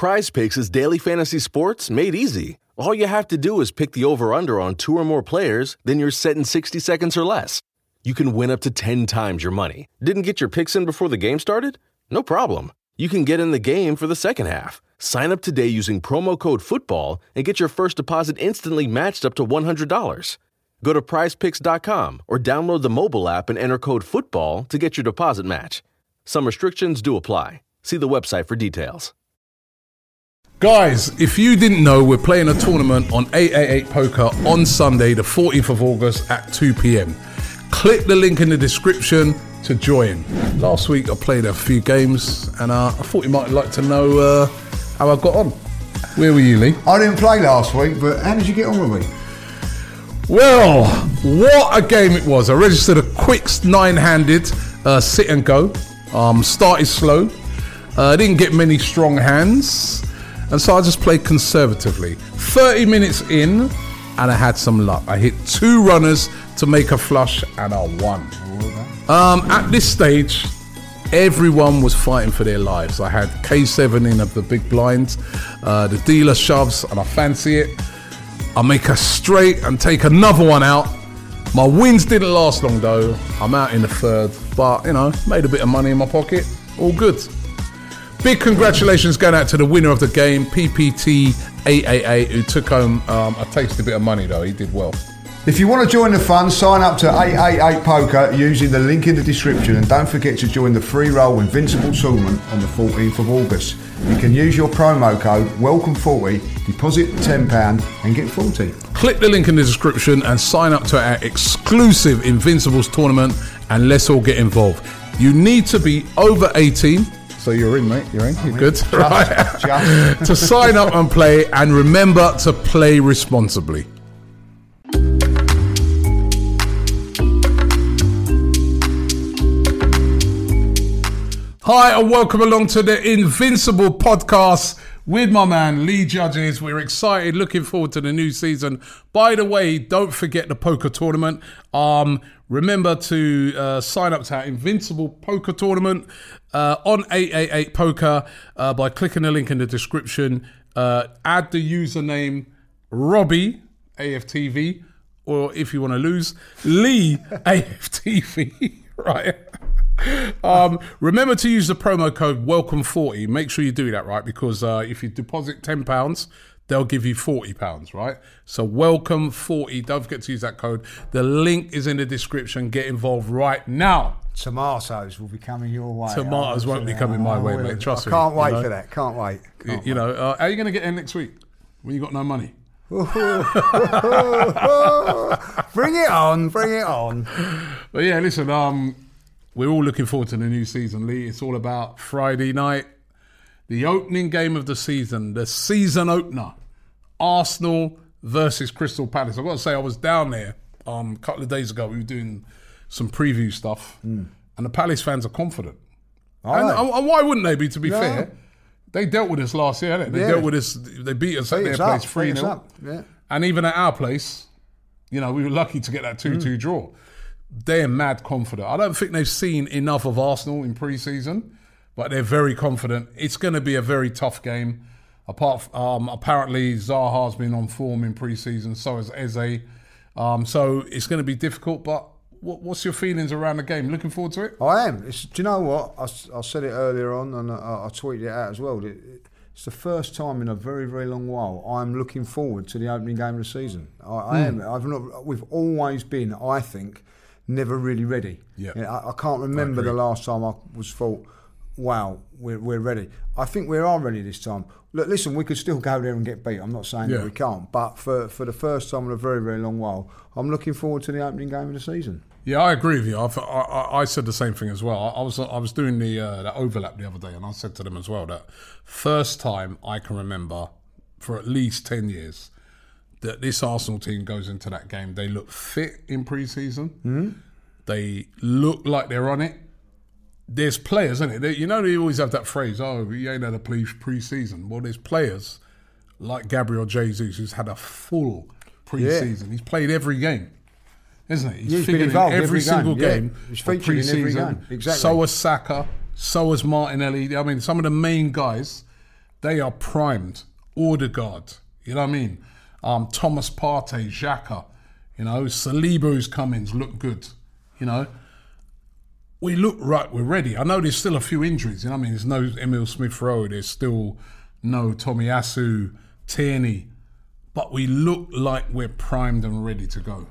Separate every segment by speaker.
Speaker 1: Prize Picks is daily fantasy sports made easy. All you have to do is pick the over under on two or more players, then you're set in 60 seconds or less. You can win up to 10 times your money. Didn't get your picks in before the game started? No problem. You can get in the game for the second half. Sign up today using promo code FOOTBALL and get your first deposit instantly matched up to $100. Go to prizepicks.com or download the mobile app and enter code FOOTBALL to get your deposit match. Some restrictions do apply. See the website for details.
Speaker 2: Guys, if you didn't know, we're playing a tournament on 888 Poker on Sunday, the 14th of August at 2 p.m. Click the link in the description to join. Last week I played a few games and uh, I thought you might like to know uh, how I got on. Where were you, Lee?
Speaker 3: I didn't play last week, but how did you get on with me?
Speaker 2: Well, what a game it was. I registered a quick nine handed uh, sit and go. Um, started slow. Uh, didn't get many strong hands. And so I just played conservatively. 30 minutes in, and I had some luck. I hit two runners to make a flush, and I won. Um, at this stage, everyone was fighting for their lives. I had K7 in of the big blinds. Uh, the dealer shoves, and I fancy it. I make a straight and take another one out. My wins didn't last long though. I'm out in the third, but you know, made a bit of money in my pocket. All good. Big congratulations going out to the winner of the game, PPT 888, who took home um, a tasty bit of money though. He did well.
Speaker 3: If you want to join the fun, sign up to 888 Poker using the link in the description and don't forget to join the free roll Invincible tournament on the 14th of August. You can use your promo code WELCOME40, deposit £10 and get 40.
Speaker 2: Click the link in the description and sign up to our exclusive Invincibles tournament and let's all get involved. You need to be over 18 so you're in, mate. You're in. You're good.
Speaker 3: Just,
Speaker 2: right.
Speaker 3: just.
Speaker 2: to sign up and play, and remember to play responsibly. Hi, and welcome along to the Invincible podcast with my man Lee Judges. We're excited, looking forward to the new season. By the way, don't forget the poker tournament. Um, remember to uh, sign up to our Invincible poker tournament uh, on 888 Poker uh, by clicking the link in the description. Uh, add the username Robbie AFTV, or if you want to lose, Lee AFTV. right. Um, remember to use the promo code Welcome40. Make sure you do that, right? Because uh, if you deposit ten pounds, they'll give you forty pounds, right? So Welcome40. Don't forget to use that code. The link is in the description. Get involved right now.
Speaker 3: Tomatoes will be coming your way.
Speaker 2: Tomatoes won't be coming my way, mate. Trust
Speaker 3: I
Speaker 2: me.
Speaker 3: can't
Speaker 2: you
Speaker 3: wait
Speaker 2: know?
Speaker 3: for that. Can't wait.
Speaker 2: You,
Speaker 3: Can't
Speaker 2: you know, uh, how are you going to get in next week when you got no money?
Speaker 3: bring it on. Bring it on.
Speaker 2: But yeah, listen, um, we're all looking forward to the new season, Lee. It's all about Friday night, the opening game of the season, the season opener, Arsenal versus Crystal Palace. I've got to say, I was down there um, a couple of days ago. We were doing some preview stuff, and the Palace fans are confident. And, and why wouldn't they be? To be
Speaker 3: No.
Speaker 2: fair, they dealt with us last year. They? they
Speaker 3: Yeah.
Speaker 2: dealt with us. They beat us at their place three
Speaker 3: beat
Speaker 2: 0
Speaker 3: yeah.
Speaker 2: and even at our place, you know, we were lucky to get that 2
Speaker 3: Mm.
Speaker 2: 2 draw. They're mad confident. I don't think they've seen enough of Arsenal in pre season, but they're very confident. It's going to be a very tough game. Apart, f- um, apparently Zaha's been on form in pre season, so has Eze. Um, so it's going to be difficult. But what, what's your feelings around the game? Looking forward to it?
Speaker 3: I am. It's, do you know what? I said it earlier on, and I, I tweeted it out as well. It, it- it's the first time in a very, very long while I'm looking forward to the opening game of the season. I, I am. I've not. We've always been, I think, never really ready.
Speaker 2: Yeah.
Speaker 3: I, I can't remember the last time I was thought, "Wow, we're, we're ready." I think we are ready this time. Look, listen, we could still go there and get beat. I'm not saying
Speaker 2: Yeah.
Speaker 3: that we can't, but for for the first time in a very, very long while, I'm looking forward to the opening game of the season.
Speaker 2: Yeah, I agree with you. I've, I, I, I said the same thing as well. I, I was I was doing the uh, the overlap the other day, and I said to them as well that first time I can remember for at least ten years that this Arsenal team goes into that game. They look fit in pre-season. They look like they're on it. There's players, isn't it? You know, they always have that phrase, "Oh, you ain't had a pre- pre-season." Well, there's players like Gabriel Jesus who's had a full pre-season. He's played every game isn't he?
Speaker 3: He's been
Speaker 2: figured in
Speaker 3: involved
Speaker 2: every,
Speaker 3: every game,
Speaker 2: single
Speaker 3: yeah.
Speaker 2: game.
Speaker 3: He's featured in every
Speaker 2: pre-season.
Speaker 3: game, exactly.
Speaker 2: So was Saka. So was Martinelli. I mean, some of the main guys they are primed. Odegaard, you know what I mean? Um, Thomas Partey, Xhaka, you know, Saliba who's coming, look good, you know. We look right, we're ready. I know there's still a few injuries, you know I mean? There's no Emil Smith Rowe, there's still no Tommy Tomiyasu, Tierney, but we look like we're primed and ready to go.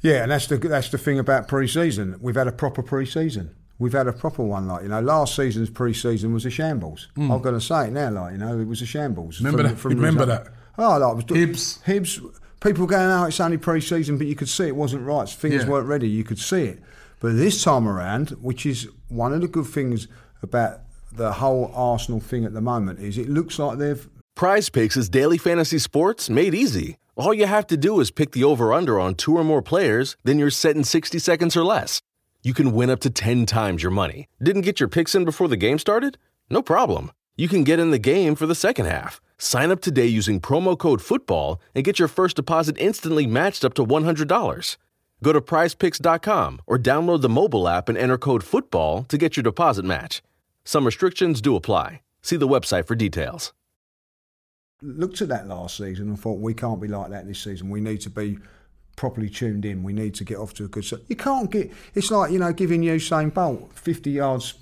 Speaker 3: Yeah, and that's the that's the thing about pre-season. We've had a proper pre-season. We've had a proper one, like you know. Last season's pre-season was a shambles. Hmm. I'm going to say it now, like you know, it was a shambles.
Speaker 2: Remember that- remember that?
Speaker 3: Oh, like was
Speaker 2: Hibs.
Speaker 3: Hibs. People going, "Oh, it's only pre-season," but you could see it wasn't right. Things
Speaker 2: Yeah.
Speaker 3: weren't ready. You could see it. But this time around, which is one of the good things about the whole Arsenal thing at the moment, is it looks like they've
Speaker 1: Prize Picks is daily fantasy sports made easy. All you have to do is pick the over under on two or more players, then you're set in 60 seconds or less. You can win up to 10 times your money. Didn't get your picks in before the game started? No problem. You can get in the game for the second half. Sign up today using promo code FOOTBALL and get your first deposit instantly matched up to $100. Go to prizepicks.com or download the mobile app and enter code FOOTBALL to get your deposit match. Some restrictions do apply. See the website for details.
Speaker 3: looked at that last season and thought we can't be like that this season. We need to be properly tuned in. We need to get off to a good start. You can't get. It's like you know giving Usain Bolt fifty yards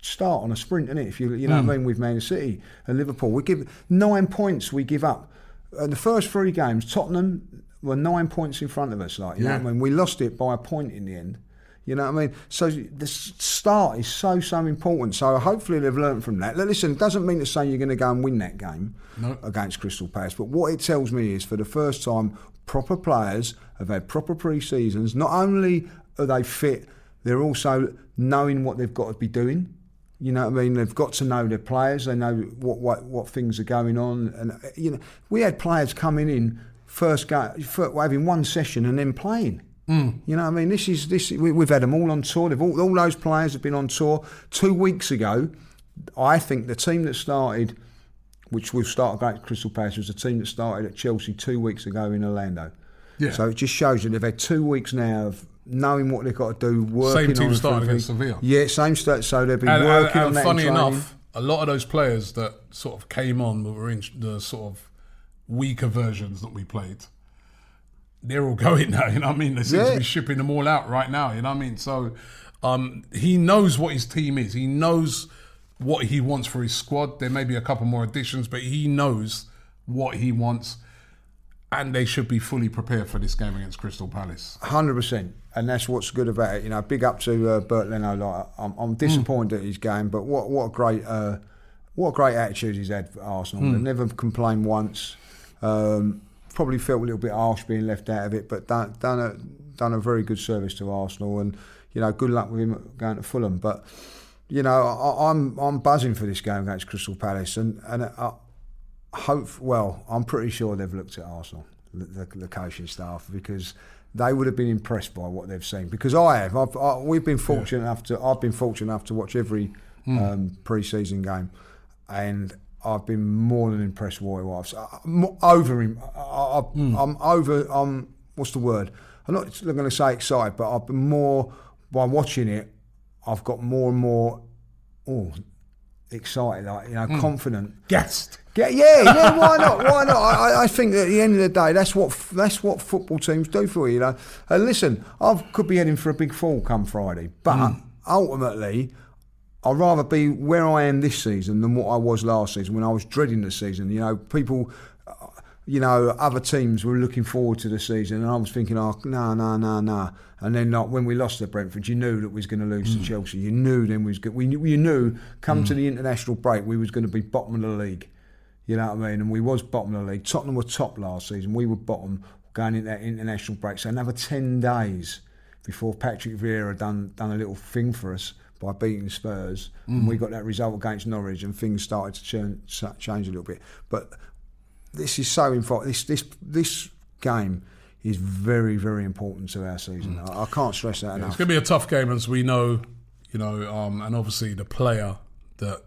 Speaker 3: start on a sprint, isn't it? If you you know what I mean with Man City and Liverpool, we give nine points. We give up. Uh, the first three games, Tottenham were nine points in front of us. Like you know what I mean, we lost it by a point in the end. You know what I mean? So the start is so so important. So hopefully they've learned from that. Listen, it doesn't mean to say you're going to go and win that game
Speaker 2: No.
Speaker 3: against Crystal Palace, but what it tells me is for the first time, proper players have had proper pre-seasons. Not only are they fit, they're also knowing what they've got to be doing. You know what I mean? They've got to know their players. They know what what, what things are going on. And you know, we had players coming in first go, fir- having one session and then playing.
Speaker 2: Mm.
Speaker 3: You know what I mean? This is this. We, we've had them all on tour. They've all, all those players have been on tour. Two weeks ago, I think the team that started, which we've started against Crystal Palace, was the team that started at Chelsea two weeks ago in Orlando.
Speaker 2: Yeah.
Speaker 3: So it just shows you they've had two weeks now of knowing what they've got to do. Working
Speaker 2: team
Speaker 3: on a
Speaker 2: started against. Sevilla.
Speaker 3: Yeah, same start. So they've been
Speaker 2: And, and,
Speaker 3: working on
Speaker 2: and
Speaker 3: that. in
Speaker 2: funny enough, a lot of those players that sort of came on were in the sort of weaker versions that we played, they're all going now. You know what I mean? They seem
Speaker 3: Yeah.
Speaker 2: to be shipping them all out right now. You know what I mean? So um, he knows what his team is. He knows what he wants for his squad. There may be a couple more additions, but he knows what he wants. And they should be fully prepared for this game against Crystal Palace.
Speaker 3: Hundred percent, and that's what's good about it. You know, big up to uh, Bernd Leno. Like, I'm, I'm disappointed at his game, but what what a great uh, what a great attitude he's had for Arsenal. They never complained once. Um, probably felt a little bit harsh being left out of it, but done done a done a very good service to Arsenal, and you know, good luck with him going to Fulham. But you know, I, I'm I'm buzzing for this game against Crystal Palace, and and I, hope well i'm pretty sure they've looked at arsenal the, the, coaching staff because they would have been impressed by what they've seen. Because i have. I've, I, we've been fortunate enough to i've been fortunate enough to watch every um, pre-season game. And I've been more than impressed with what I've. I'm over him. I, I, hmm. I'm over. I'm what's the word? I'm not going to say excited, but I've been more by watching it. I've got more and more. Oh, excited, like you know, hmm. confident.
Speaker 2: Gassed.
Speaker 3: Yeah, yeah, yeah. Why not? Why not? I, I think at the end of the day, that's what that's what football teams do for you. You know. And listen, I could be heading for a big fall come Friday, but hmm. ultimately, I'd rather be where I am this season than what I was last season when I was dreading the season. You know, people. uh, You know, other teams were looking forward to the season, and I was thinking, "Oh, no, no, no, no." And then, like when we lost to Brentford, you knew that we was going to lose to Chelsea. You knew then we was. go- We knew, you knew come to the international break, we was going to be bottom of the league. You know what I mean? And we was bottom of the league. Tottenham were top last season. We were bottom going into that international break. So another ten days before Patrick Vieira done done a little thing for us by beating Spurs, and we got that result against Norwich, and things started to churn, change a little bit. But this is so important. This this this game is very very important to our season. I, I can't stress that
Speaker 2: It's
Speaker 3: enough.
Speaker 2: It's going to be a tough game, as we know, you know, um, and obviously the player that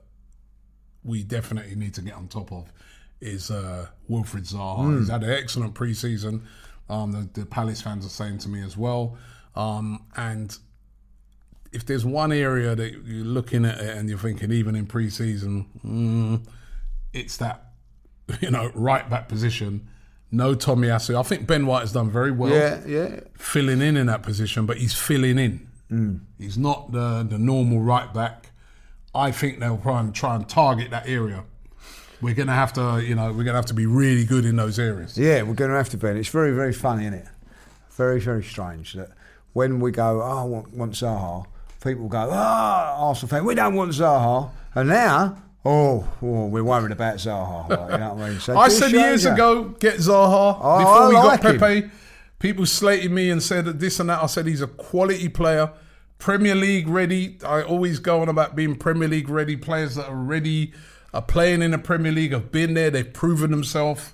Speaker 2: we definitely need to get on top of is uh, Wilfried Zaha. He's had an excellent preseason. Um, the, the Palace fans are saying to me as well. Um, and if there's one area that you're looking at it and you're thinking, even in preseason, mm, it's that you know right back position. No Tomiyasu. I think Ben White has done very well
Speaker 3: Yeah, yeah.
Speaker 2: filling in in that position, but he's filling in.
Speaker 3: Mm.
Speaker 2: He's not the the normal right back. I think they'll try and try and target that area. We're gonna have to, you know, we're gonna have to be really good in those areas.
Speaker 3: Yeah, we're going to have to be. And it's very, very funny, isn't it? Very, very strange that when we go, oh, I want, want Zaha, people go, ah, oh, Arsenal fan, we don't want Zaha. And now, oh, oh we're worried about Zaha. Like, you know what I mean? So
Speaker 2: I said years
Speaker 3: you.
Speaker 2: ago, get Zaha
Speaker 3: Oh,
Speaker 2: before
Speaker 3: I
Speaker 2: we
Speaker 3: like
Speaker 2: got
Speaker 3: him.
Speaker 2: Pepe. People slated me and said that this and that. I said he's a quality player, Premier League ready. I always go on about being Premier League ready. Players that are ready, are playing in the Premier League, have been there, they've proven themselves.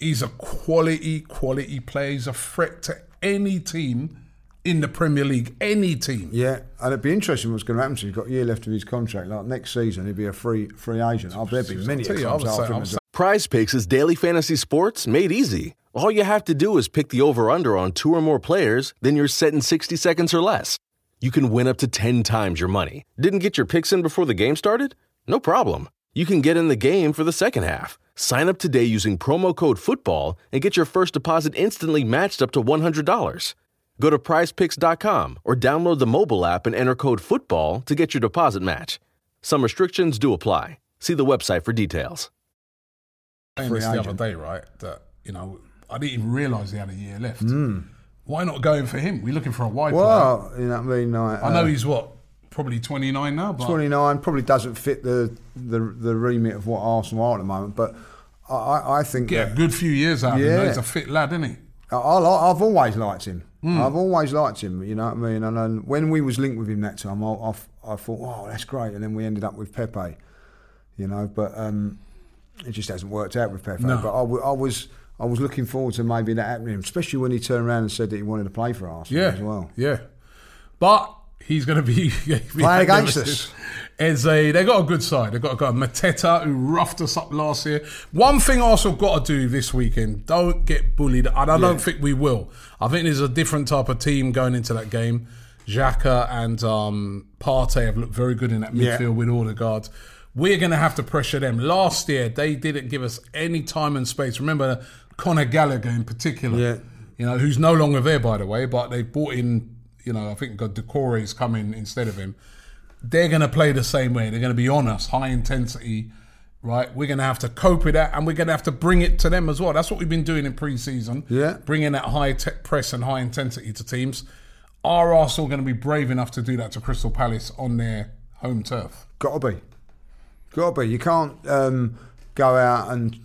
Speaker 2: He's a quality, quality player. He's a threat to any team in the Premier League. Any team.
Speaker 3: Yeah, and it'd be interesting what's going to happen. So he's got a year left of his contract. Like next season, he'd be a free free agent. I'll there'd be many
Speaker 2: tell you, I
Speaker 3: times
Speaker 2: would
Speaker 3: after him
Speaker 2: say-
Speaker 1: Prize Picks is daily fantasy sports made easy. All you have to do is pick the over under on two or more players, then you're set in 60 seconds or less. You can win up to 10 times your money. Didn't get your picks in before the game started? No problem. You can get in the game for the second half. Sign up today using promo code FOOTBALL and get your first deposit instantly matched up to $100. Go to prizepicks.com or download the mobile app and enter code FOOTBALL to get your deposit match. Some restrictions do apply. See the website for details.
Speaker 2: saying
Speaker 3: Free
Speaker 2: this the other day, right? That you know, I didn't even realise he had a year left.
Speaker 3: Hmm.
Speaker 2: Why not going for him? We're looking for a wide player.
Speaker 3: Well, you know what I mean. Like,
Speaker 2: I know
Speaker 3: uh,
Speaker 2: he's what, probably twenty nine now, but
Speaker 3: 29 probably doesn't fit the, the the remit of what Arsenal are at the moment. But I- I, I think
Speaker 2: get a good few years out of him.
Speaker 3: Yeah.
Speaker 2: though. He's a fit lad, isn't he?
Speaker 3: I, I, I've always liked him.
Speaker 2: Hmm.
Speaker 3: I've always liked him. You know what I mean? And, then when we was linked with him that time, I, I, I thought, oh, that's great. And then we ended up with Pepe. You know, but um, it just hasn't worked out with Pepe.
Speaker 2: No.
Speaker 3: But I, w- I was I was looking forward to maybe that happening, especially when he turned around and said that he wanted to play for Arsenal
Speaker 2: Yeah,
Speaker 3: as well.
Speaker 2: yeah. But he's going to be
Speaker 3: Playing against us.
Speaker 2: It's a they got a good side. They got a guy Mateta who roughed us up last year. One thing Arsenal got to do this weekend: don't get bullied, and I don't think we will. I think there's a different type of team going into that game. Xhaka and um, Partey have looked very good in that
Speaker 3: Yeah.
Speaker 2: midfield with all the guards. We're going to have to pressure them. Last year, they didn't give us any time and space. Remember Conor Gallagher in particular
Speaker 3: Yeah.
Speaker 2: you know, who's no longer there, by the way, but they brought in, you know, I think got is coming instead of him. They're going to play the same way. They're going to be on us, high intensity, right? We're going to have to cope with that, and we're going to have to bring it to them as well. That's what we've been doing in pre-season.
Speaker 3: Yeah.
Speaker 2: bringing that high tech press and high intensity to teams. Are Arsenal going to be brave enough to do that to Crystal Palace on their home turf?
Speaker 3: Got to be. Got to be. You can't um, go out and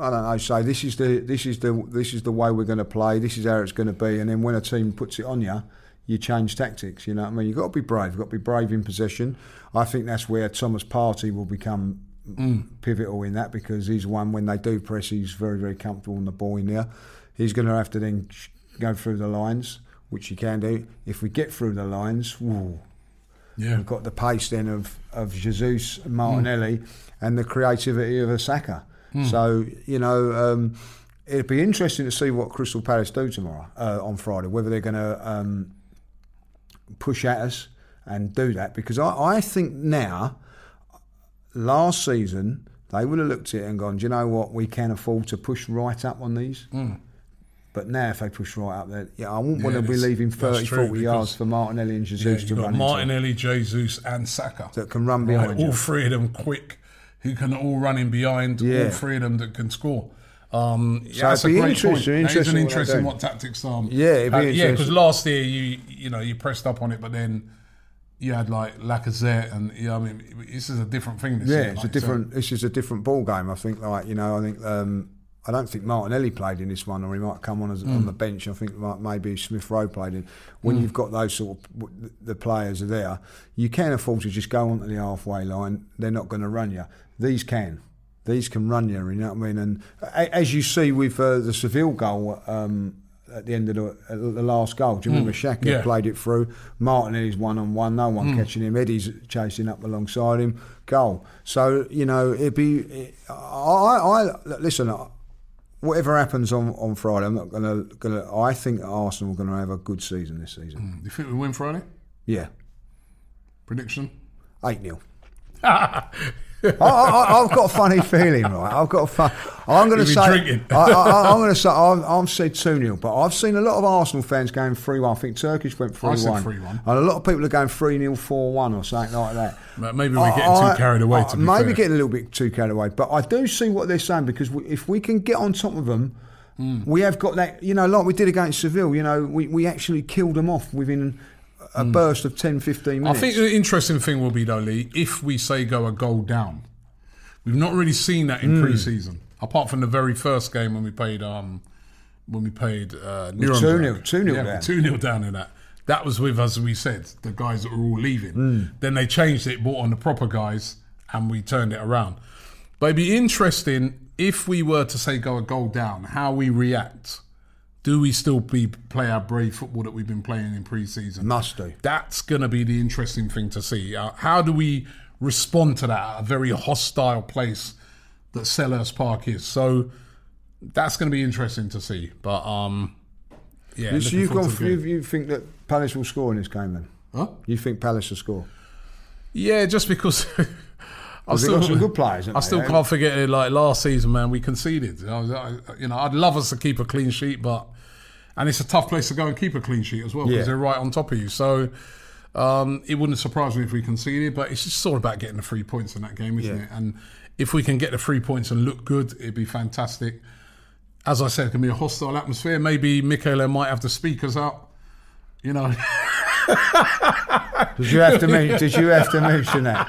Speaker 3: I don't know. Say this is the this is the this is the way we're going to play. This is how it's going to be. And then when a team puts it on you, you change tactics. You know what I mean? You've got to be brave. You've got to be brave in possession. I think that's where Thomas Partey will become pivotal in that because he's one when they do press, he's very very comfortable on the ball in there. He's going to have to then go through the lines, which he can do. If we get through the lines, woo,
Speaker 2: Yeah,
Speaker 3: We've got the pace then of, of Jesus and Martinelli and the creativity of a Saka. So, you know, um, it'd be interesting to see what Crystal Palace do tomorrow, uh, on Friday, whether they're going to um, push at us and do that. Because I, I think now, last season, they would have looked at it and gone, do you know what, we can afford to push right up on these. Hmm. But now, if they push right up there, yeah, I wouldn't want to be leaving
Speaker 2: that's
Speaker 3: 30,
Speaker 2: true,
Speaker 3: 40 yards for Martinelli and Jesus
Speaker 2: you've
Speaker 3: to run into.
Speaker 2: Martinelli, Jesus, and Saka.
Speaker 3: that can run
Speaker 2: Right,
Speaker 3: behind
Speaker 2: all three of them quick, who can all run in behind.
Speaker 3: Yeah.
Speaker 2: All three of them that can score. Um, yeah,
Speaker 3: So
Speaker 2: that's a great
Speaker 3: interesting-
Speaker 2: point. That is
Speaker 3: interesting
Speaker 2: an interesting
Speaker 3: do.
Speaker 2: what tactics um
Speaker 3: Yeah, it'd be
Speaker 2: uh, yeah, because last year you you know you pressed up on it, but then you had like Lacazette, and you know, I mean this is a different thing. This
Speaker 3: Yeah,
Speaker 2: year,
Speaker 3: it's
Speaker 2: like,
Speaker 3: a
Speaker 2: so-
Speaker 3: different. This is a different ball game. I think, like you know, I think um, I don't think Martinelli played in this one, or he might come on as,
Speaker 2: Mm.
Speaker 3: on the bench. I think like maybe Smith Rowe played in. When you've got those sort of the players are there, you can afford to just go onto the halfway line. They're not going to run you. These can. These can run you. You know what I mean? And as you see with uh, the Seville goal. Um, at the end of the, uh, the last goal, do you remember Shaq
Speaker 2: Mm. Yeah.
Speaker 3: played it through? Martin Martinelli's one on one, no one catching him. Eddie's chasing up alongside him. Goal. So you know it'd be. It, I, I listen. I- Whatever happens on, on Friday, I'm not gonna gonna. I think Arsenal are gonna have a good season this season.
Speaker 2: Do you think we win Friday?
Speaker 3: Yeah,
Speaker 2: Prediction?
Speaker 3: eight 0 I, I, I've got a funny feeling, right? I've got a fun. I'm going to say.
Speaker 2: drinking.
Speaker 3: I, I, I'm going to say. I've, I've said two 0 but I've seen a lot of Arsenal fans going three one. I think Turkish went three one, and a lot of people are going three 0 four one or something like that.
Speaker 2: Maybe we're getting too carried away, to be
Speaker 3: maybe
Speaker 2: fair.
Speaker 3: getting a little bit too carried away, but I do see what they're saying because we, if we can get on top of them.
Speaker 2: Hmm.
Speaker 3: We have got that, you know, like we did against Seville. You know, we, we actually killed them off within a burst of 10, 15
Speaker 2: Hmm. I think the interesting thing will be though, Lee, if we say go a goal down. We've not really seen that in
Speaker 3: Hmm.
Speaker 2: pre-season, apart from the very first game when we played um when we played uh, Nuremberg.
Speaker 3: 2-0 2-0
Speaker 2: yeah,
Speaker 3: down.
Speaker 2: two 0 down in that. That was with, as we said, the guys that were all leaving.
Speaker 3: Hmm.
Speaker 2: Then they changed it, brought on the proper guys, and we turned it around. But it'd be interesting if we were to say go a goal down, how we react. Do we still be play our brave football that we've been playing in pre-season?
Speaker 3: Must do.
Speaker 2: That's going to be the interesting thing to see. Uh, how do we respond to that? A very hostile place that Selhurst Park is. So that's going to be interesting to see. But um, yeah,
Speaker 3: So you've gone. You, you think that Palace will score in this game? Then
Speaker 2: Huh?
Speaker 3: you think Palace will score?
Speaker 2: Yeah, just because. I
Speaker 3: they've got some good players,
Speaker 2: I still
Speaker 3: they?
Speaker 2: can't forget it. Like last season, man, we conceded. I I, you know, I'd love us to keep a clean sheet, but and it's a tough place to go and keep a clean sheet as well because
Speaker 3: Yeah.
Speaker 2: they're right on top of you. So um, it wouldn't surprise me if we conceded, but it's just all about getting the three points in that game, isn't
Speaker 3: Yeah.
Speaker 2: it? And if we can get the three points and look good, it'd be fantastic. As I said, it can be a hostile atmosphere. Maybe Michaela might have the speakers up. You know,
Speaker 3: Did you have to mention? did you have to mention that?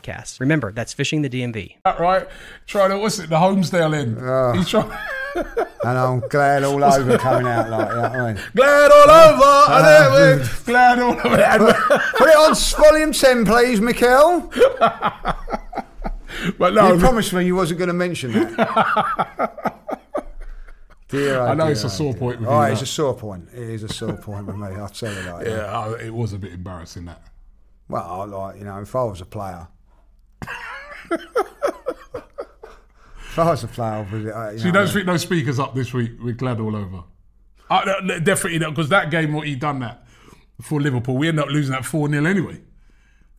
Speaker 4: podcasts. Remember, that's Fishing the DMV.
Speaker 2: right? Trying to what's it? The Holmesdale in.
Speaker 3: Ah.
Speaker 2: He's trying.
Speaker 3: and I'm glad all over coming out like that. I mean.
Speaker 2: glad all over. and then we- glad all over.
Speaker 3: Put it on volume ten, please, Mikel.
Speaker 2: but no,
Speaker 3: You promised me you wasn't going to mention that. Dear, oh
Speaker 2: I know
Speaker 3: dear,
Speaker 2: it's a
Speaker 3: oh
Speaker 2: sore
Speaker 3: dear.
Speaker 2: point with
Speaker 3: Oh,
Speaker 2: you,
Speaker 3: it's
Speaker 2: that.
Speaker 3: a sore point. It is a sore point with me. I'll tell you that.
Speaker 2: yeah, I- it was a bit embarrassing that.
Speaker 3: Well, I like you know, if I was a player, if I was a I uh, you
Speaker 2: So you
Speaker 3: know,
Speaker 2: don't think no speakers up this week? We're glad all over. Uh, no, no, definitely not because that game, what he done that for Liverpool, we end up losing that four 0 anyway.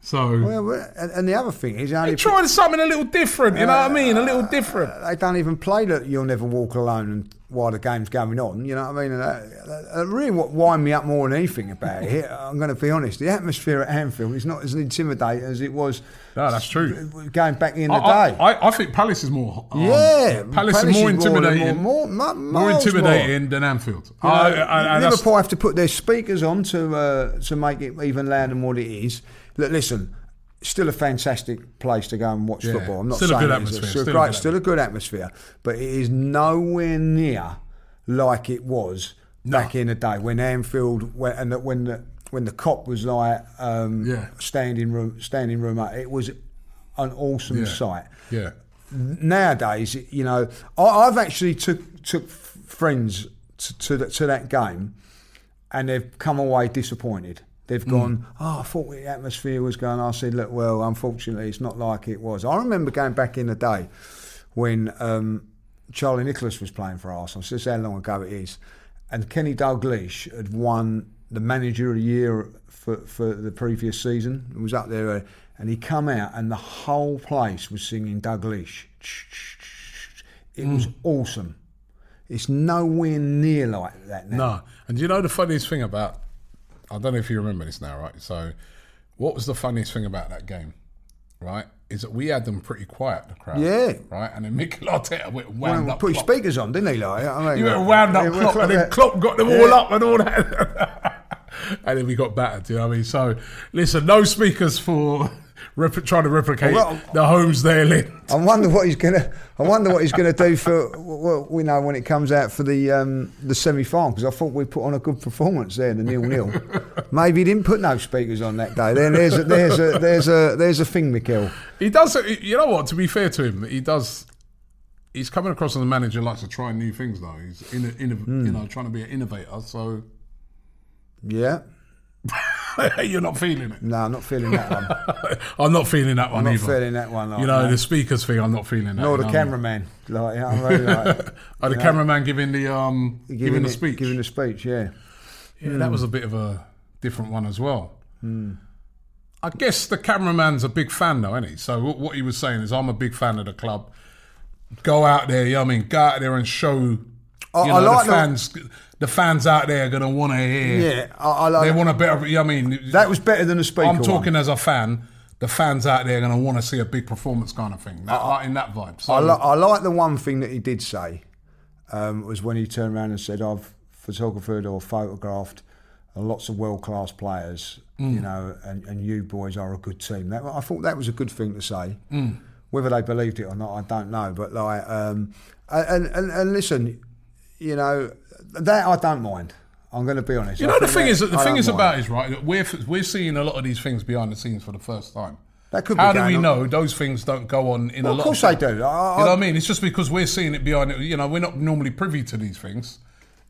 Speaker 2: So
Speaker 3: Well, and, the other thing is, only
Speaker 2: trying something a little different. You know what I uh, mean? A little different.
Speaker 3: Uh, they don't even play that you'll never walk alone and while the game's going on. You know what I mean? And that, that, that really what wind me up more than anything about it. I'm going to be honest. The atmosphere at Anfield is not as intimidating as it was.
Speaker 2: No, that's true.
Speaker 3: Going back in the
Speaker 2: I,
Speaker 3: day.
Speaker 2: I, I think Palace is more. um,
Speaker 3: yeah,
Speaker 2: Palace, is more intimidating.
Speaker 3: More, more,
Speaker 2: more intimidating than Anfield.
Speaker 3: You know,
Speaker 2: I- I- I-
Speaker 3: Liverpool have to put their speakers on to uh, to make it even louder than what it is. Look, listen, still a fantastic place to go and watch
Speaker 2: Yeah,
Speaker 3: football. I'm not
Speaker 2: still a
Speaker 3: saying
Speaker 2: good
Speaker 3: it isn't.
Speaker 2: atmosphere,
Speaker 3: Still,
Speaker 2: still a
Speaker 3: great,
Speaker 2: good
Speaker 3: still a good atmosphere, but it is nowhere near like it was back in the day when Anfield when and that when the when the Kop was like um,
Speaker 2: Yeah.
Speaker 3: standing room standing room up. It was an awesome
Speaker 2: Yeah.
Speaker 3: sight
Speaker 2: Yeah.
Speaker 3: nowadays, you know, I, I've actually took took friends to to, the, to that game, and they've come away disappointed. They've gone, oh, I thought the atmosphere was going. I said, look, well, unfortunately, it's not like it was. I remember going back in the day when um, Charlie Nicholas was playing for Arsenal. So this is how long ago it is, and Kenny Dalglish had won the Manager of the Year for for the previous season. It was up there, uh, and he come out, and the whole place was singing Dalglish. It was awesome. It's nowhere near like that now.
Speaker 2: No. And you know the funniest thing about I don't know if you remember this now, right? So what was the funniest thing about that game? Right? Is that we had them pretty quiet, the crowd.
Speaker 3: Yeah.
Speaker 2: Right? And then Mikel Arteta went wound
Speaker 3: Well,
Speaker 2: up.
Speaker 3: put
Speaker 2: Klopp.
Speaker 3: speakers on, didn't he? Like, I mean,
Speaker 2: He went wound up
Speaker 3: Yeah,
Speaker 2: Klopp, and then
Speaker 3: Klopp-
Speaker 2: Klopp got them all up and all that. and then we got battered. You know what I mean? So listen, no speakers for rep- trying to replicate
Speaker 3: Well,
Speaker 2: the homes there, Lynn.
Speaker 3: I wonder what he's gonna. I wonder what he's gonna do for. Well, we know when it comes out for the um, the semi final because I thought we put on a good performance there, in the nil nil. Maybe he didn't put no speakers on that day. Then there's a, there's a there's a there's a thing, Mikel.
Speaker 2: He does. You know what? To be fair to him, he does. He's coming across as a manager who likes to try new things, though. He's in, in,
Speaker 3: Hmm.
Speaker 2: you know trying to be an innovator. So
Speaker 3: Yeah.
Speaker 2: you're not feeling it.
Speaker 3: No, I'm not feeling that one.
Speaker 2: I'm not feeling that one
Speaker 3: I'm not
Speaker 2: either.
Speaker 3: feeling that one. Like,
Speaker 2: you know
Speaker 3: no.
Speaker 2: the speakers thing. I'm not feeling that.
Speaker 3: nor the cameraman. Like, you know, what I mean? like
Speaker 2: Oh, the cameraman giving the um giving,
Speaker 3: giving
Speaker 2: the
Speaker 3: it-
Speaker 2: speech.
Speaker 3: Giving the speech. Yeah.
Speaker 2: yeah, that was a bit of a different one as well. I guess the cameraman's a big fan though, isn't he? So what, what he was saying is, I'm a big fan of the club. Go out there, you know what I mean, go out there and show. You
Speaker 3: I-
Speaker 2: know,
Speaker 3: I like
Speaker 2: the
Speaker 3: the-
Speaker 2: fans. The fans out there are gonna want to hear.
Speaker 3: Yeah. I, I like
Speaker 2: They want a better. You know what I mean,
Speaker 3: that was better than the speaker.
Speaker 2: I'm talking as a fan. The fans out there are going to want to see a big performance kind of thing. That, in that vibe. So,
Speaker 3: I, li- I like the one thing that he did say um, was when he turned around and said, "I've photographed or photographed lots of world class players, you know, and, and you boys are a good team." That, I thought that was a good thing to say. Whether they believed it or not, I don't know. But like, um, and, and and listen, you know, that I don't mind. I'm going to be honest.
Speaker 2: You know, the thing
Speaker 3: that-
Speaker 2: is, the
Speaker 3: I
Speaker 2: thing is
Speaker 3: mind.
Speaker 2: about is right. that We're we're seeing a lot of these things behind the scenes for the first time.
Speaker 3: That could be
Speaker 2: How do we
Speaker 3: on.
Speaker 2: know those things don't go on in
Speaker 3: Well,
Speaker 2: a lot?
Speaker 3: of course they do. I-
Speaker 2: you know what I mean? It's just because we're seeing it behind. it. You know, we're not normally privy to these things.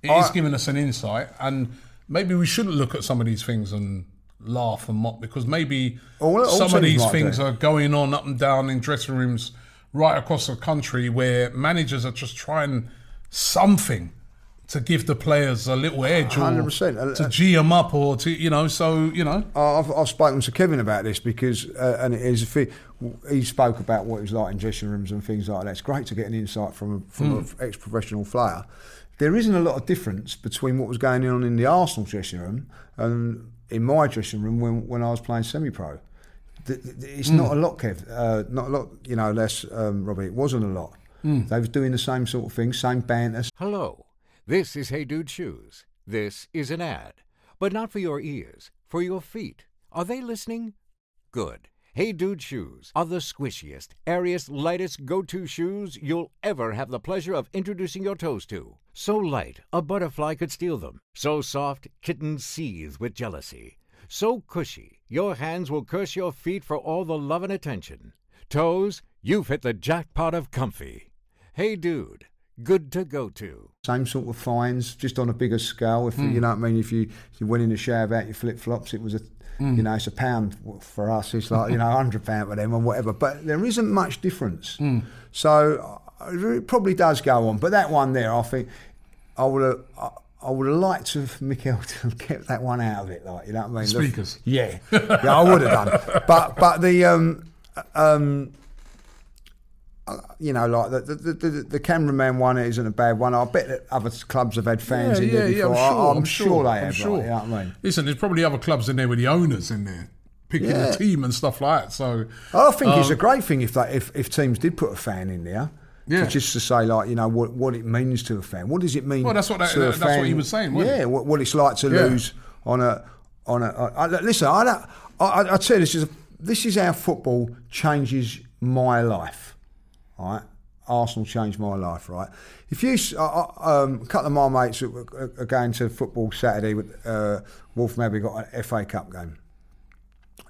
Speaker 2: It is
Speaker 3: I-
Speaker 2: giving us an insight, and maybe we shouldn't look at some of these things and laugh and mock because maybe
Speaker 3: All- all
Speaker 2: some of these things
Speaker 3: do.
Speaker 2: are going on up and down in dressing rooms right across the country where managers are just trying something to give the players a little edge or
Speaker 3: 100%.
Speaker 2: to g them up or to you know so you know
Speaker 3: I've, I've spoken to Kevin about this because, uh, and it is a he spoke about what it was like in dressing rooms and things like that. It's great to get an insight from a, from an ex-professional player. There isn't a lot of difference between what was going on in the Arsenal dressing room and in my dressing room when, when I was playing semi-pro. It's not a lot, Kev. Uh, not a lot, you know, less, um, Robbie. It wasn't a lot. Mm. They was doing the same sort of thing, same banter,
Speaker 5: Hello, this is Hey Dude Shoes. This is an ad, but not for your ears, for your feet. Are they listening? Good. Hey Dude Shoes are the squishiest, airiest, lightest go to shoes you'll ever have the pleasure of introducing your toes to. So light, a butterfly could steal them. So soft, kittens seethe with jealousy. So cushy, your hands will curse your feet for all the love and attention. Toes, you've hit the jackpot of comfy. Hey Dude, good to go to.
Speaker 3: same sort of fines, just on a bigger scale. If you know what I mean, if you, if you went in the shower about your flip flops, it was a, you know, it's a pound for us. It's like you know, a hundred pound for them or whatever. But there isn't much difference. So uh, it probably does go on. But that one there, I think, I would have. I, I would have liked to have Mikel to have kept that one out of it, like you know what I mean. The-
Speaker 2: Speakers.
Speaker 3: yeah, yeah, I would have done. But but the um um uh, you know, like the the, the, the, cameraman one isn't a bad one. I bet that other clubs have had fans in there before. I, am sure, they
Speaker 2: I'm
Speaker 3: have.
Speaker 2: sure.
Speaker 3: Like, you know what I mean?
Speaker 2: Listen, there's probably other clubs in there with the owners in there picking
Speaker 3: Yeah.
Speaker 2: the team and stuff like that. So
Speaker 3: I think it's
Speaker 2: Um,
Speaker 3: a great thing if that if, if teams did put a fan in there.
Speaker 2: Yeah.
Speaker 3: To just to say like you know what what it means to a fan. What does it mean?
Speaker 2: Well, that's what that-
Speaker 3: a
Speaker 2: that's what he was saying, wasn't
Speaker 3: yeah,
Speaker 2: it?
Speaker 3: what, what it's like to
Speaker 2: Yeah.
Speaker 3: lose on a on a. I, listen, I don't. I, I, I tell you, this is this is how football changes my life. All right, Arsenal changed my life. Right, if you I- um, a couple of my mates are, are- going to football Saturday with uh, Wolf Maybe got an FA Cup game.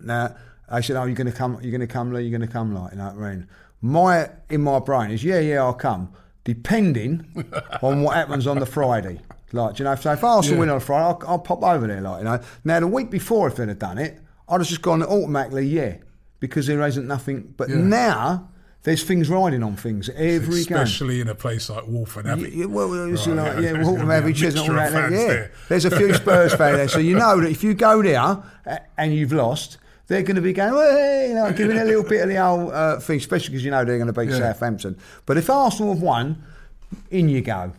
Speaker 3: Now they said, "Oh, you're going to come? You're going to come, Lee? You're going to come, like you know what I mean?" My in my brain is, "Yeah, yeah, I'll come," depending on what happens on the Friday. Like, you know, so if Arsenal
Speaker 2: Yeah.
Speaker 3: win on Friday, I'll, I'll pop over there, like you know. Now the week before, if they'd have done it, I'd have just gone automatically, yeah, because there isn't nothing. But
Speaker 2: Yeah.
Speaker 3: now there's things riding on things every game.
Speaker 2: especially in a place like Waltham Abbey.
Speaker 3: Yeah, well, it's
Speaker 2: Right,
Speaker 3: like,
Speaker 2: yeah,
Speaker 3: yeah,
Speaker 2: there's
Speaker 3: Walton
Speaker 2: gonna be a
Speaker 3: Abbey, all that. Yeah,
Speaker 2: there.
Speaker 3: there's a few Spurs fans there, so you know that if you go there and you've lost, they're going to be going, hey, you know, giving a little bit of the old uh, thing, especially because you know they're going to beat
Speaker 2: Yeah.
Speaker 3: Southampton. But if Arsenal have won, in you go.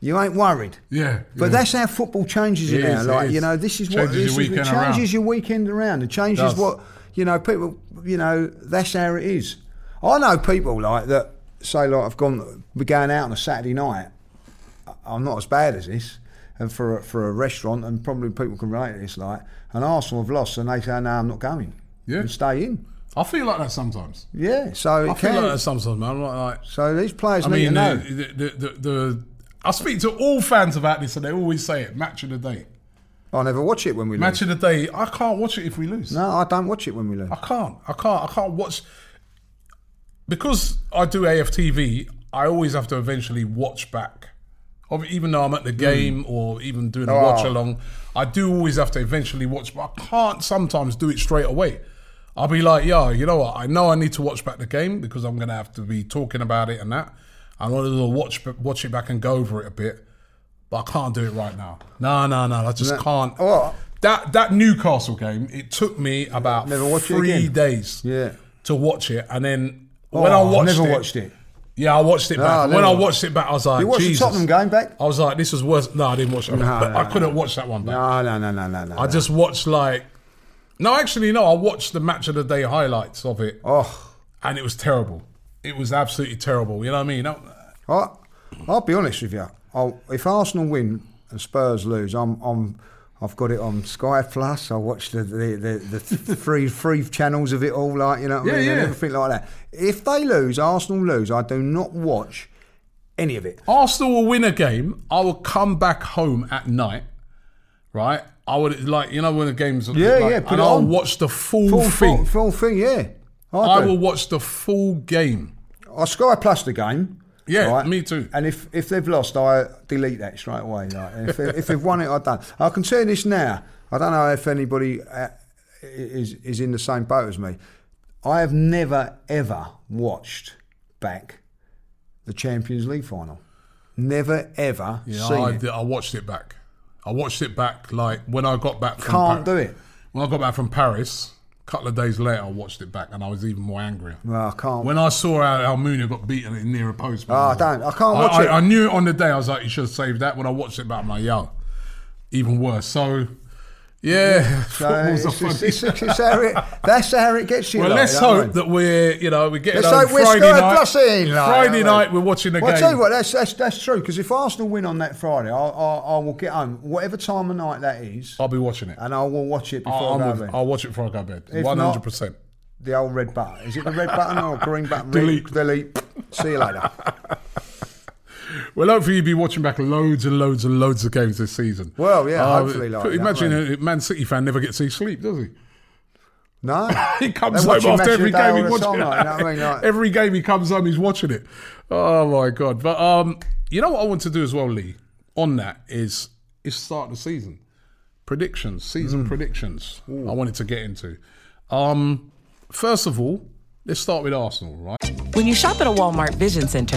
Speaker 3: You ain't worried.
Speaker 2: Yeah,
Speaker 3: But
Speaker 2: yeah.
Speaker 3: that's how football changes
Speaker 2: It
Speaker 3: now.
Speaker 2: is, it
Speaker 3: like
Speaker 2: is.
Speaker 3: you know, this is what
Speaker 2: Changes your
Speaker 3: this is, it
Speaker 2: weekend
Speaker 3: changes
Speaker 2: around.
Speaker 3: your weekend around. It changes
Speaker 2: Does.
Speaker 3: what you know. People, you know, that's how it is. I know people like that say like I've gone, we're going out on a Saturday night. I'm not as bad as this. and for a, for a restaurant, and probably people can relate to this. Like, and Arsenal have lost, and they say, "No, I'm not going."
Speaker 2: Yeah.
Speaker 3: and stay in.
Speaker 2: I feel like that sometimes.
Speaker 3: Yeah, so it
Speaker 2: I feel
Speaker 3: can.
Speaker 2: like that sometimes, man. I'm like, like
Speaker 3: so these players
Speaker 2: I
Speaker 3: need
Speaker 2: mean,
Speaker 3: to know.
Speaker 2: the, the, the, the, I speak to all fans about this, and they always say it: match of the day.
Speaker 3: I never watch it when we
Speaker 2: Match
Speaker 3: lose.
Speaker 2: of the day. I can't watch it if we lose.
Speaker 3: No, I don't watch it when we lose.
Speaker 2: I can't. I can't. I can't watch because I do AFTV. I always have to eventually watch back. Even though I'm at the game or even doing a
Speaker 3: Hmm. Oh.
Speaker 2: watch along, I do always have to eventually watch. But I can't sometimes do it straight away. I'll be like, yo, you know what? I know I need to watch back the game because I'm going to have to be talking about it and that. I want to watch watch it back and go over it a bit, but I can't do it right now. No, no, no. I just can't.
Speaker 3: Oh.
Speaker 2: That that Newcastle game, it took me about three days
Speaker 3: Yeah.
Speaker 2: to watch it, and then when I
Speaker 3: Oh,
Speaker 2: watched
Speaker 3: never
Speaker 2: it,
Speaker 3: watched it.
Speaker 2: yeah, I watched it
Speaker 3: No,
Speaker 2: back.
Speaker 3: I
Speaker 2: when I
Speaker 3: never-
Speaker 2: watched it back, I was like,
Speaker 3: You watched the Tottenham game back?
Speaker 2: I was like, this was worse. No, I didn't watch that.
Speaker 3: No,
Speaker 2: one.
Speaker 3: no,
Speaker 2: I couldn't watch that one back.
Speaker 3: No, no, no, no, no, no.
Speaker 2: I just watched like, no, actually, no. I watched the match of the day highlights of it,
Speaker 3: Oh,
Speaker 2: and it was terrible. It was absolutely terrible. You know what I mean? No-
Speaker 3: I, I'll be honest with you. I'll, if Arsenal win and Spurs lose, I'm, I'm, I've got it on Sky Plus. I watch the the, the, the free free channels of it all, like you know, what I
Speaker 2: Yeah,
Speaker 3: mean, and
Speaker 2: yeah.
Speaker 3: everything like that. If they lose, Arsenal lose, I do not watch any of it.
Speaker 2: Arsenal will win a game. I will come back home at night, right? I would like you know when the games are
Speaker 3: Yeah,
Speaker 2: like,
Speaker 3: yeah, put
Speaker 2: and I'll
Speaker 3: on.
Speaker 2: watch the full,
Speaker 3: Full
Speaker 2: thing.
Speaker 3: full, full thing, yeah. I,
Speaker 2: I will watch the full game.
Speaker 3: I Sky Plus the game.
Speaker 2: Yeah, right? me too.
Speaker 3: And if, if they've lost, I delete that straight away. Like, and if, if they've won it, I don't. I can you this now. I don't know if anybody uh, is is in the same boat as me. I have never ever watched back the Champions League final. Never ever
Speaker 2: Yeah,
Speaker 3: seen
Speaker 2: I,
Speaker 3: it.
Speaker 2: I watched it back. I watched it back like when I got back. From
Speaker 3: Can't do it.
Speaker 2: When I got back from Paris, a couple of days later, I watched it back, and I was even more angry.
Speaker 3: Well, I can't.
Speaker 2: When I saw how Almunia got beaten in near a post,
Speaker 3: Oh, I don't. I can't watch
Speaker 2: I,
Speaker 3: it.
Speaker 2: I, I knew it on the day. I was like, you should have saved that. When I watched it back, I'm like, yo, even worse. So, yeah,
Speaker 3: So it's,
Speaker 2: funny-
Speaker 3: it's, how it, that's how it gets you.
Speaker 2: Well,
Speaker 3: like,
Speaker 2: let's
Speaker 3: you know what I
Speaker 2: hope that we're, you know, we're getting
Speaker 3: Let's
Speaker 2: home
Speaker 3: hope we're
Speaker 2: Friday
Speaker 3: Sky
Speaker 2: night.
Speaker 3: Like,
Speaker 2: Friday night, we're watching the
Speaker 3: Well,
Speaker 2: game.
Speaker 3: I tell you what, that's that's, that's true. Because if Arsenal win on that Friday, I, I, I will get home, whatever time of night that is,
Speaker 2: I'll be watching it.
Speaker 3: and I will watch it before I bed.
Speaker 2: I'll watch it before I go to bed.
Speaker 3: If
Speaker 2: hundred percent.
Speaker 3: The old red button. Is it the red button or green button?
Speaker 2: Delete.
Speaker 3: Delete. See you later.
Speaker 2: Well, hopefully you'll be watching back loads and loads and loads of games this season.
Speaker 3: Well, yeah, hopefully, like,
Speaker 2: could-
Speaker 3: you know
Speaker 2: imagine
Speaker 3: I
Speaker 2: a Man City fan never gets any sleep, does he?
Speaker 3: No.
Speaker 2: He comes home after every game. He
Speaker 3: all the
Speaker 2: watches
Speaker 3: time, like, you know what I mean? Like-
Speaker 2: every game he comes home, he's watching it. Oh my god! But um, you know what I want to do as well, Lee. On that is is start the season predictions, season
Speaker 3: Mm.
Speaker 2: predictions. I wanted to get into. Um, first of all, let's start with Arsenal, right?
Speaker 6: When you shop at a Walmart Vision Center,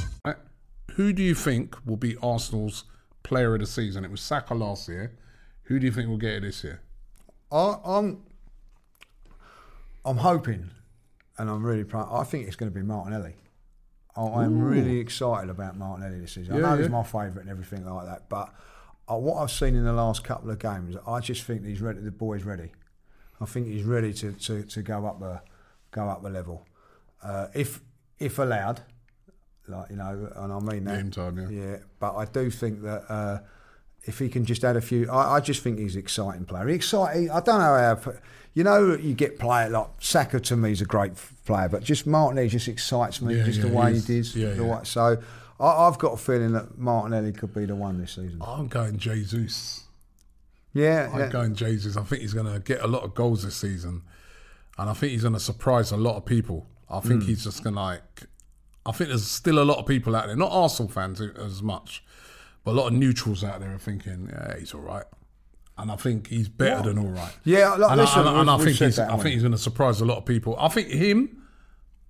Speaker 2: Who do you think will be Arsenal's player of the season? It was Saka last year. Who do you think will get it this year?
Speaker 3: I, I'm, I'm hoping, and I'm really proud. I think it's going to be Martinelli. I, I'm really excited about Martinelli this season.
Speaker 2: Yeah,
Speaker 3: I know he's my favourite and everything like that, but uh, what I've seen in the last couple of games, I just think he's ready. The boy's ready. I think he's ready to, to, to go up the go up the level, uh, if if allowed. Like you know, and I mean that.
Speaker 2: Game time, yeah.
Speaker 3: Yeah, but I do think that uh, if he can just add a few, I, I just think he's an exciting player. He exciting. I don't know how. You know, you get player like Saka to me is a great player, but just Martinelli just excites me,
Speaker 2: Yeah,
Speaker 3: just
Speaker 2: yeah,
Speaker 3: the way
Speaker 2: he is. Yeah,
Speaker 3: way- so I, I've got a feeling that Martinelli could be the one this season.
Speaker 2: I'm going Jesus.
Speaker 3: Yeah,
Speaker 2: I'm
Speaker 3: yeah.
Speaker 2: going Jesus. I think he's going to get a lot of goals this season, and I think he's going to surprise a lot of people. I think he's just going to like. I think there's still a lot of people out there, not Arsenal fans as much, but a lot of neutrals out there are thinking, yeah, he's all right. And I think he's better than all right.
Speaker 3: Yeah, like,
Speaker 2: and,
Speaker 3: listen,
Speaker 2: I, and, and I think he's, I think he's going to surprise a lot of people. I think him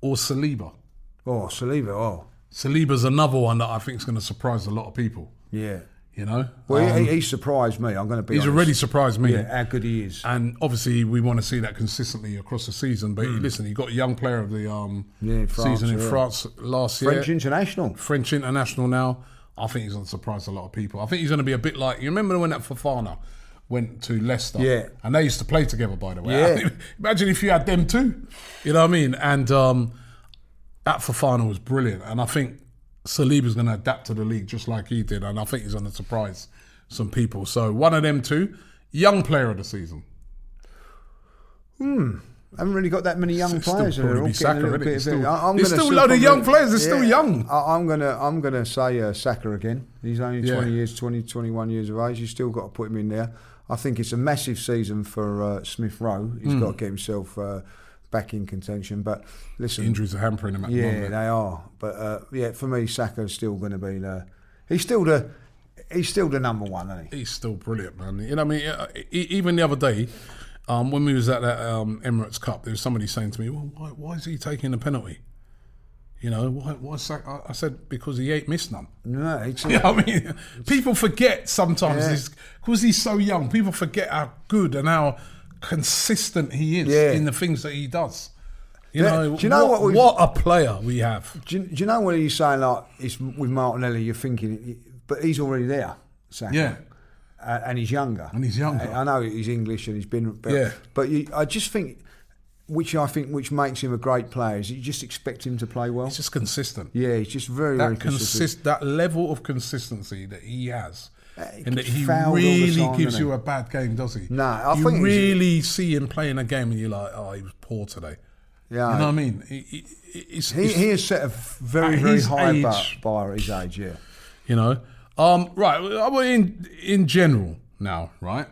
Speaker 2: or Saliba.
Speaker 3: Oh, Saliba. Oh,
Speaker 2: Saliba's another one that I think is going to surprise a lot of people.
Speaker 3: yeah.
Speaker 2: You know,
Speaker 3: Well,
Speaker 2: Um,
Speaker 3: he, he surprised me. I'm going to be.
Speaker 2: he's
Speaker 3: honest.
Speaker 2: already surprised me.
Speaker 3: Yeah, how good he is.
Speaker 2: And obviously, we want to see that consistently across the season. But listen, he got a young player of the um.
Speaker 3: Yeah, France,
Speaker 2: season in
Speaker 3: yeah.
Speaker 2: France last
Speaker 3: French
Speaker 2: year.
Speaker 3: French international.
Speaker 2: French international now. I think he's going to surprise a lot of people. I think he's going to be a bit like you remember when that Fofana went to Leicester,
Speaker 3: Yeah.
Speaker 2: and they used to play together. By the way,
Speaker 3: Yeah.
Speaker 2: imagine if you had them too. You know what I mean? And um, that Fofana was brilliant, and I think Saliba's going to adapt to the league just like he did, and I think he's going to surprise some people. So one of them two, young player of the season. Hmm.
Speaker 3: Haven't really got that many young
Speaker 2: It's still
Speaker 3: players. they're
Speaker 2: probably be Saka,
Speaker 3: little
Speaker 2: isn't it?
Speaker 3: bit
Speaker 2: still-
Speaker 3: I- I'm
Speaker 2: there's still a load of young players, they're still young.
Speaker 3: I, I'm gonna I'm gonna say uh, Saka again. He's only
Speaker 2: Yeah.
Speaker 3: 20 years, 20, 21 years of age. You still got to put him in there. I think it's a massive season for uh, Smith Rowe. He's
Speaker 2: Hmm.
Speaker 3: got to get himself uh, back in contention. But listen,
Speaker 2: Injuries are hampering him at the
Speaker 3: yeah,
Speaker 2: moment.
Speaker 3: they are. But uh, yeah, for me, Saka's still going to be the. He's still the. He's still the number one, isn't he?
Speaker 2: He's still brilliant, man. You know, I mean, Uh, even the other day, um, when we was at that um, Emirates Cup, there was somebody saying to me, "Well, why, why is he taking the penalty?" You know, why? why Saka? I- said because he ain't missed none.
Speaker 3: No, it's
Speaker 2: You know I mean? People forget sometimes
Speaker 3: Yeah.
Speaker 2: because he's so young. People forget how good and how consistent he is
Speaker 3: Yeah.
Speaker 2: in the things that he does. You
Speaker 3: Yeah,
Speaker 2: know,
Speaker 3: do you know what
Speaker 2: what, what a player we have.
Speaker 3: Do you, do you know when he's saying like it's with Martinelli? You're thinking, but he's already there.
Speaker 2: Yeah.
Speaker 3: uh, and he's younger.
Speaker 2: And he's younger.
Speaker 3: I, I know he's English and he's been, but,
Speaker 2: Yeah.
Speaker 3: but you, I just think, which I think, which makes him a great player, is you just expect him to play well.
Speaker 2: He's just consistent.
Speaker 3: yeah, he's just very, very
Speaker 2: that
Speaker 3: consistent.
Speaker 2: consist that level of consistency that he has, and that he
Speaker 3: fouled all the
Speaker 2: really
Speaker 3: time,
Speaker 2: gives you a bad game, does he?
Speaker 3: No, I
Speaker 2: you
Speaker 3: think he's-
Speaker 2: really see him playing a game, and you're like, oh, he was poor today.
Speaker 3: Yeah.
Speaker 2: you know what I mean? He, he, it's-
Speaker 3: He,
Speaker 2: it's-
Speaker 3: he has set a very, very high
Speaker 2: age-
Speaker 3: bar, bar at his age. Yeah.
Speaker 2: you know. Um, right, in in general now, right?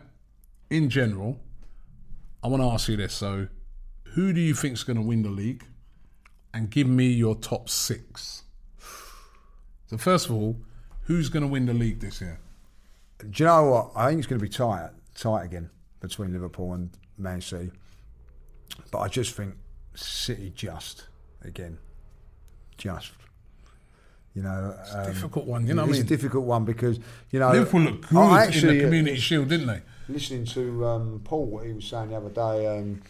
Speaker 2: In general, I want to ask you this. So, who do you think is going to win the league? And give me your top six. So, first of all, who's going to win the league this year?
Speaker 3: Do you know what? I think it's going to be tight, tight again between Liverpool and Man City. But I just think City just again, just. You know, it's
Speaker 2: a difficult one, you know what I
Speaker 3: it's
Speaker 2: mean?
Speaker 3: a difficult one because you know
Speaker 2: Liverpool looked good
Speaker 3: I
Speaker 2: in
Speaker 3: actually,
Speaker 2: the
Speaker 3: uh,
Speaker 2: Community Shield, didn't they?
Speaker 3: listening to um, Paul, what he was saying the other day, um,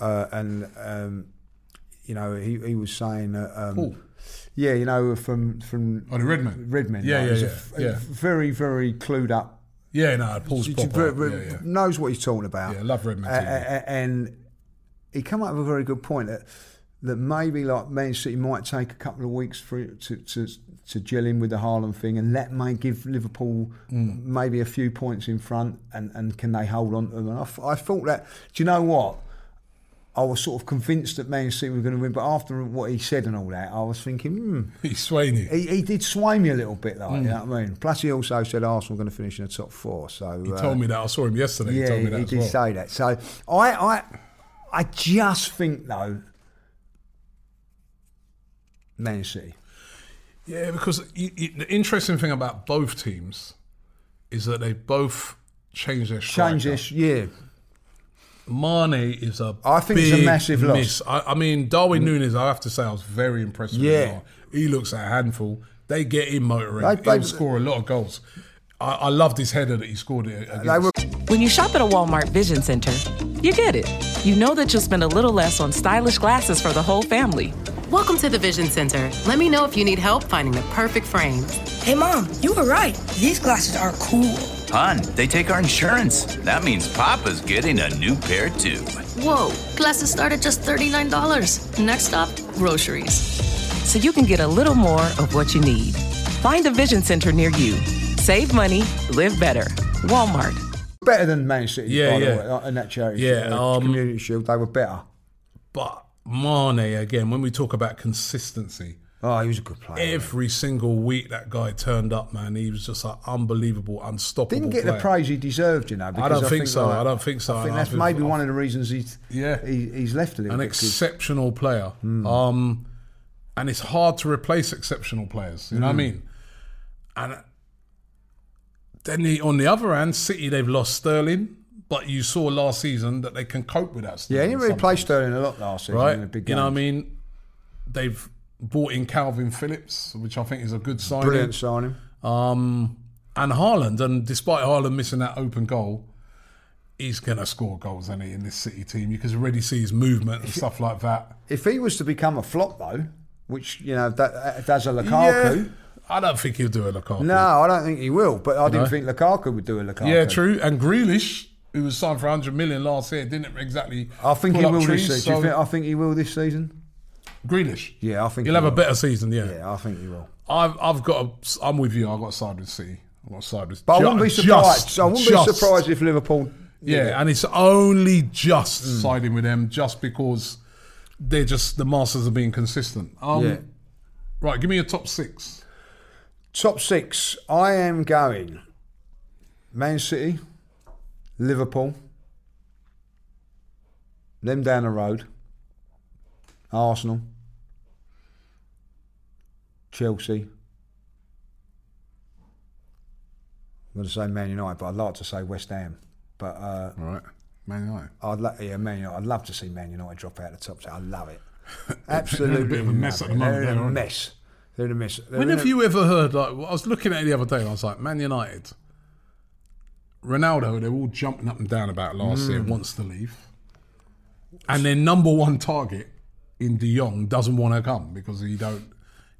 Speaker 3: uh, and um, you know, he, he was saying that. Um,
Speaker 2: Paul?
Speaker 3: Yeah, you know, from from
Speaker 2: Oh, the Redmen?
Speaker 3: Redmen,
Speaker 2: Yeah,
Speaker 3: like,
Speaker 2: yeah,
Speaker 3: he's a
Speaker 2: yeah,
Speaker 3: very, very clued up.
Speaker 2: Yeah, no, Paul's proper. yeah, yeah.
Speaker 3: knows what he's talking about.
Speaker 2: Yeah, love Redmen
Speaker 3: A-
Speaker 2: TV.
Speaker 3: a- a- and he come up with a very good point that that maybe like Man City might take a couple of weeks for it to to, to gel in with the Haaland thing, and that may give Liverpool
Speaker 2: Mm.
Speaker 3: maybe a few points in front, and, and can they hold on to them? And I, I thought that. Do you know what? I was sort of convinced that Man City were going to win, but after what he said and all that, I was thinking, hmm,
Speaker 2: He's swaying you.
Speaker 3: he, he did sway me a little bit, like
Speaker 2: Mm.
Speaker 3: you know what I mean. Plus, he also said Arsenal were going to finish in the top four. So
Speaker 2: He
Speaker 3: uh,
Speaker 2: told me that. I saw him yesterday.
Speaker 3: yeah,
Speaker 2: he told me that
Speaker 3: he did
Speaker 2: well.
Speaker 3: say that. So I, I, I just think though, Man City.
Speaker 2: Yeah, because the interesting thing about both teams is that they both changed their striker.
Speaker 3: Change this, yeah.
Speaker 2: Mane is a
Speaker 3: I think it's a
Speaker 2: big
Speaker 3: massive loss.
Speaker 2: I, I mean, Darwin mm. Nunez. I have to say, I was very impressed with
Speaker 3: Yeah.
Speaker 2: him. He looks a handful. They get him motoring.
Speaker 3: They- they-
Speaker 2: He'll score a lot of goals. I, I loved his header that he scored it against.
Speaker 3: They were
Speaker 6: When you shop at a Walmart Vision Center, you get it. You know that you'll spend a little less on stylish glasses for the whole family.
Speaker 7: Welcome to the Vision Center. Let me know if you need help finding the perfect frames.
Speaker 8: Hey, Mom, you were right. These glasses are cool.
Speaker 9: Hun, they take our insurance. That means Papa's getting a new pair too.
Speaker 10: Whoa, glasses start at just $39. Next stop, groceries.
Speaker 6: So you can get a little more of what you need. Find a Vision Center near you. Save money, live better. Walmart.
Speaker 3: better than Man City.
Speaker 2: Yeah,
Speaker 3: by the
Speaker 2: yeah.
Speaker 3: way, in that charity,
Speaker 2: Yeah,
Speaker 3: uh,
Speaker 2: um,
Speaker 3: Community Shield. They were better.
Speaker 2: But Mane again. When we talk about consistency,
Speaker 3: Oh, he was a good player.
Speaker 2: every single week that guy turned up, man. He was just an unbelievable, unstoppable.
Speaker 3: Didn't get
Speaker 2: player.
Speaker 3: the praise he deserved, you know. Because I
Speaker 2: don't think so.
Speaker 3: like-
Speaker 2: I don't think so.
Speaker 3: I think that's
Speaker 2: I've-
Speaker 3: maybe one of the reasons he's
Speaker 2: Yeah.
Speaker 3: he, he's left a little
Speaker 2: an
Speaker 3: bit. 'cause-
Speaker 2: exceptional player.
Speaker 3: Hmm.
Speaker 2: Um, and it's hard to replace exceptional players. You know
Speaker 3: Hmm.
Speaker 2: what I mean? And then the, on the other hand, City they've lost Sterling, but you saw last season that they can cope with that.
Speaker 3: yeah, he didn't really play Sterling a lot last season
Speaker 2: right?
Speaker 3: in the big
Speaker 2: you know what I mean? They've brought in Kalvin Phillips, which I think is a good signing.
Speaker 3: Brilliant signing.
Speaker 2: Um, And Haaland, and despite Haaland missing that open goal, he's going to score goals, isn't he, in this City team? You can already see his movement and stuff like that.
Speaker 3: If he was to become a flop, though, which, you know, that, does a Lukaku.
Speaker 2: Yeah, I don't think he'll do a Lukaku.
Speaker 3: No, I don't think he will, but I didn't
Speaker 2: No.
Speaker 3: think Lukaku would do a Lukaku.
Speaker 2: Yeah, true. And Grealish, who was signed for 100 million last year, didn't exactly.
Speaker 3: I think he will
Speaker 2: trees,
Speaker 3: this season. You
Speaker 2: so-
Speaker 3: think, I think he will this season.
Speaker 2: Grealish.
Speaker 3: Yeah, I think
Speaker 2: he'll
Speaker 3: he
Speaker 2: have a better season. Yeah,
Speaker 3: Yeah, I think he will.
Speaker 2: I've I've got. A, I'm with you. I've got to side with City. I've got to side with.
Speaker 3: But I
Speaker 2: ju-
Speaker 3: wouldn't be
Speaker 2: just-
Speaker 3: surprised. I wouldn't
Speaker 2: just-
Speaker 3: be surprised if Liverpool.
Speaker 2: Yeah, and it's only just
Speaker 3: Mm.
Speaker 2: siding with them just because they're just the masters of being consistent. Um,
Speaker 3: Yeah.
Speaker 2: Right, give me your top six.
Speaker 3: Top six. I am going Man City, Liverpool, them down the road, Arsenal, Chelsea. I'm going to say Man United, but I'd like to say West Ham. But uh,
Speaker 2: All right, Man United.
Speaker 3: I'd lo- yeah, Man United. I'd love to see Man United drop out of the top ten. I love it. Absolutely,
Speaker 2: bit of a mess at the moment,
Speaker 3: They're in a mess. They're in a mess. They're
Speaker 2: When have
Speaker 3: a-
Speaker 2: you ever heard like I was looking at it the other day and I was like, Man United, Ronaldo, they're all jumping up and down about last year,
Speaker 3: Mm.
Speaker 2: wants to leave. And their number one target in De Jong doesn't want to come because he don't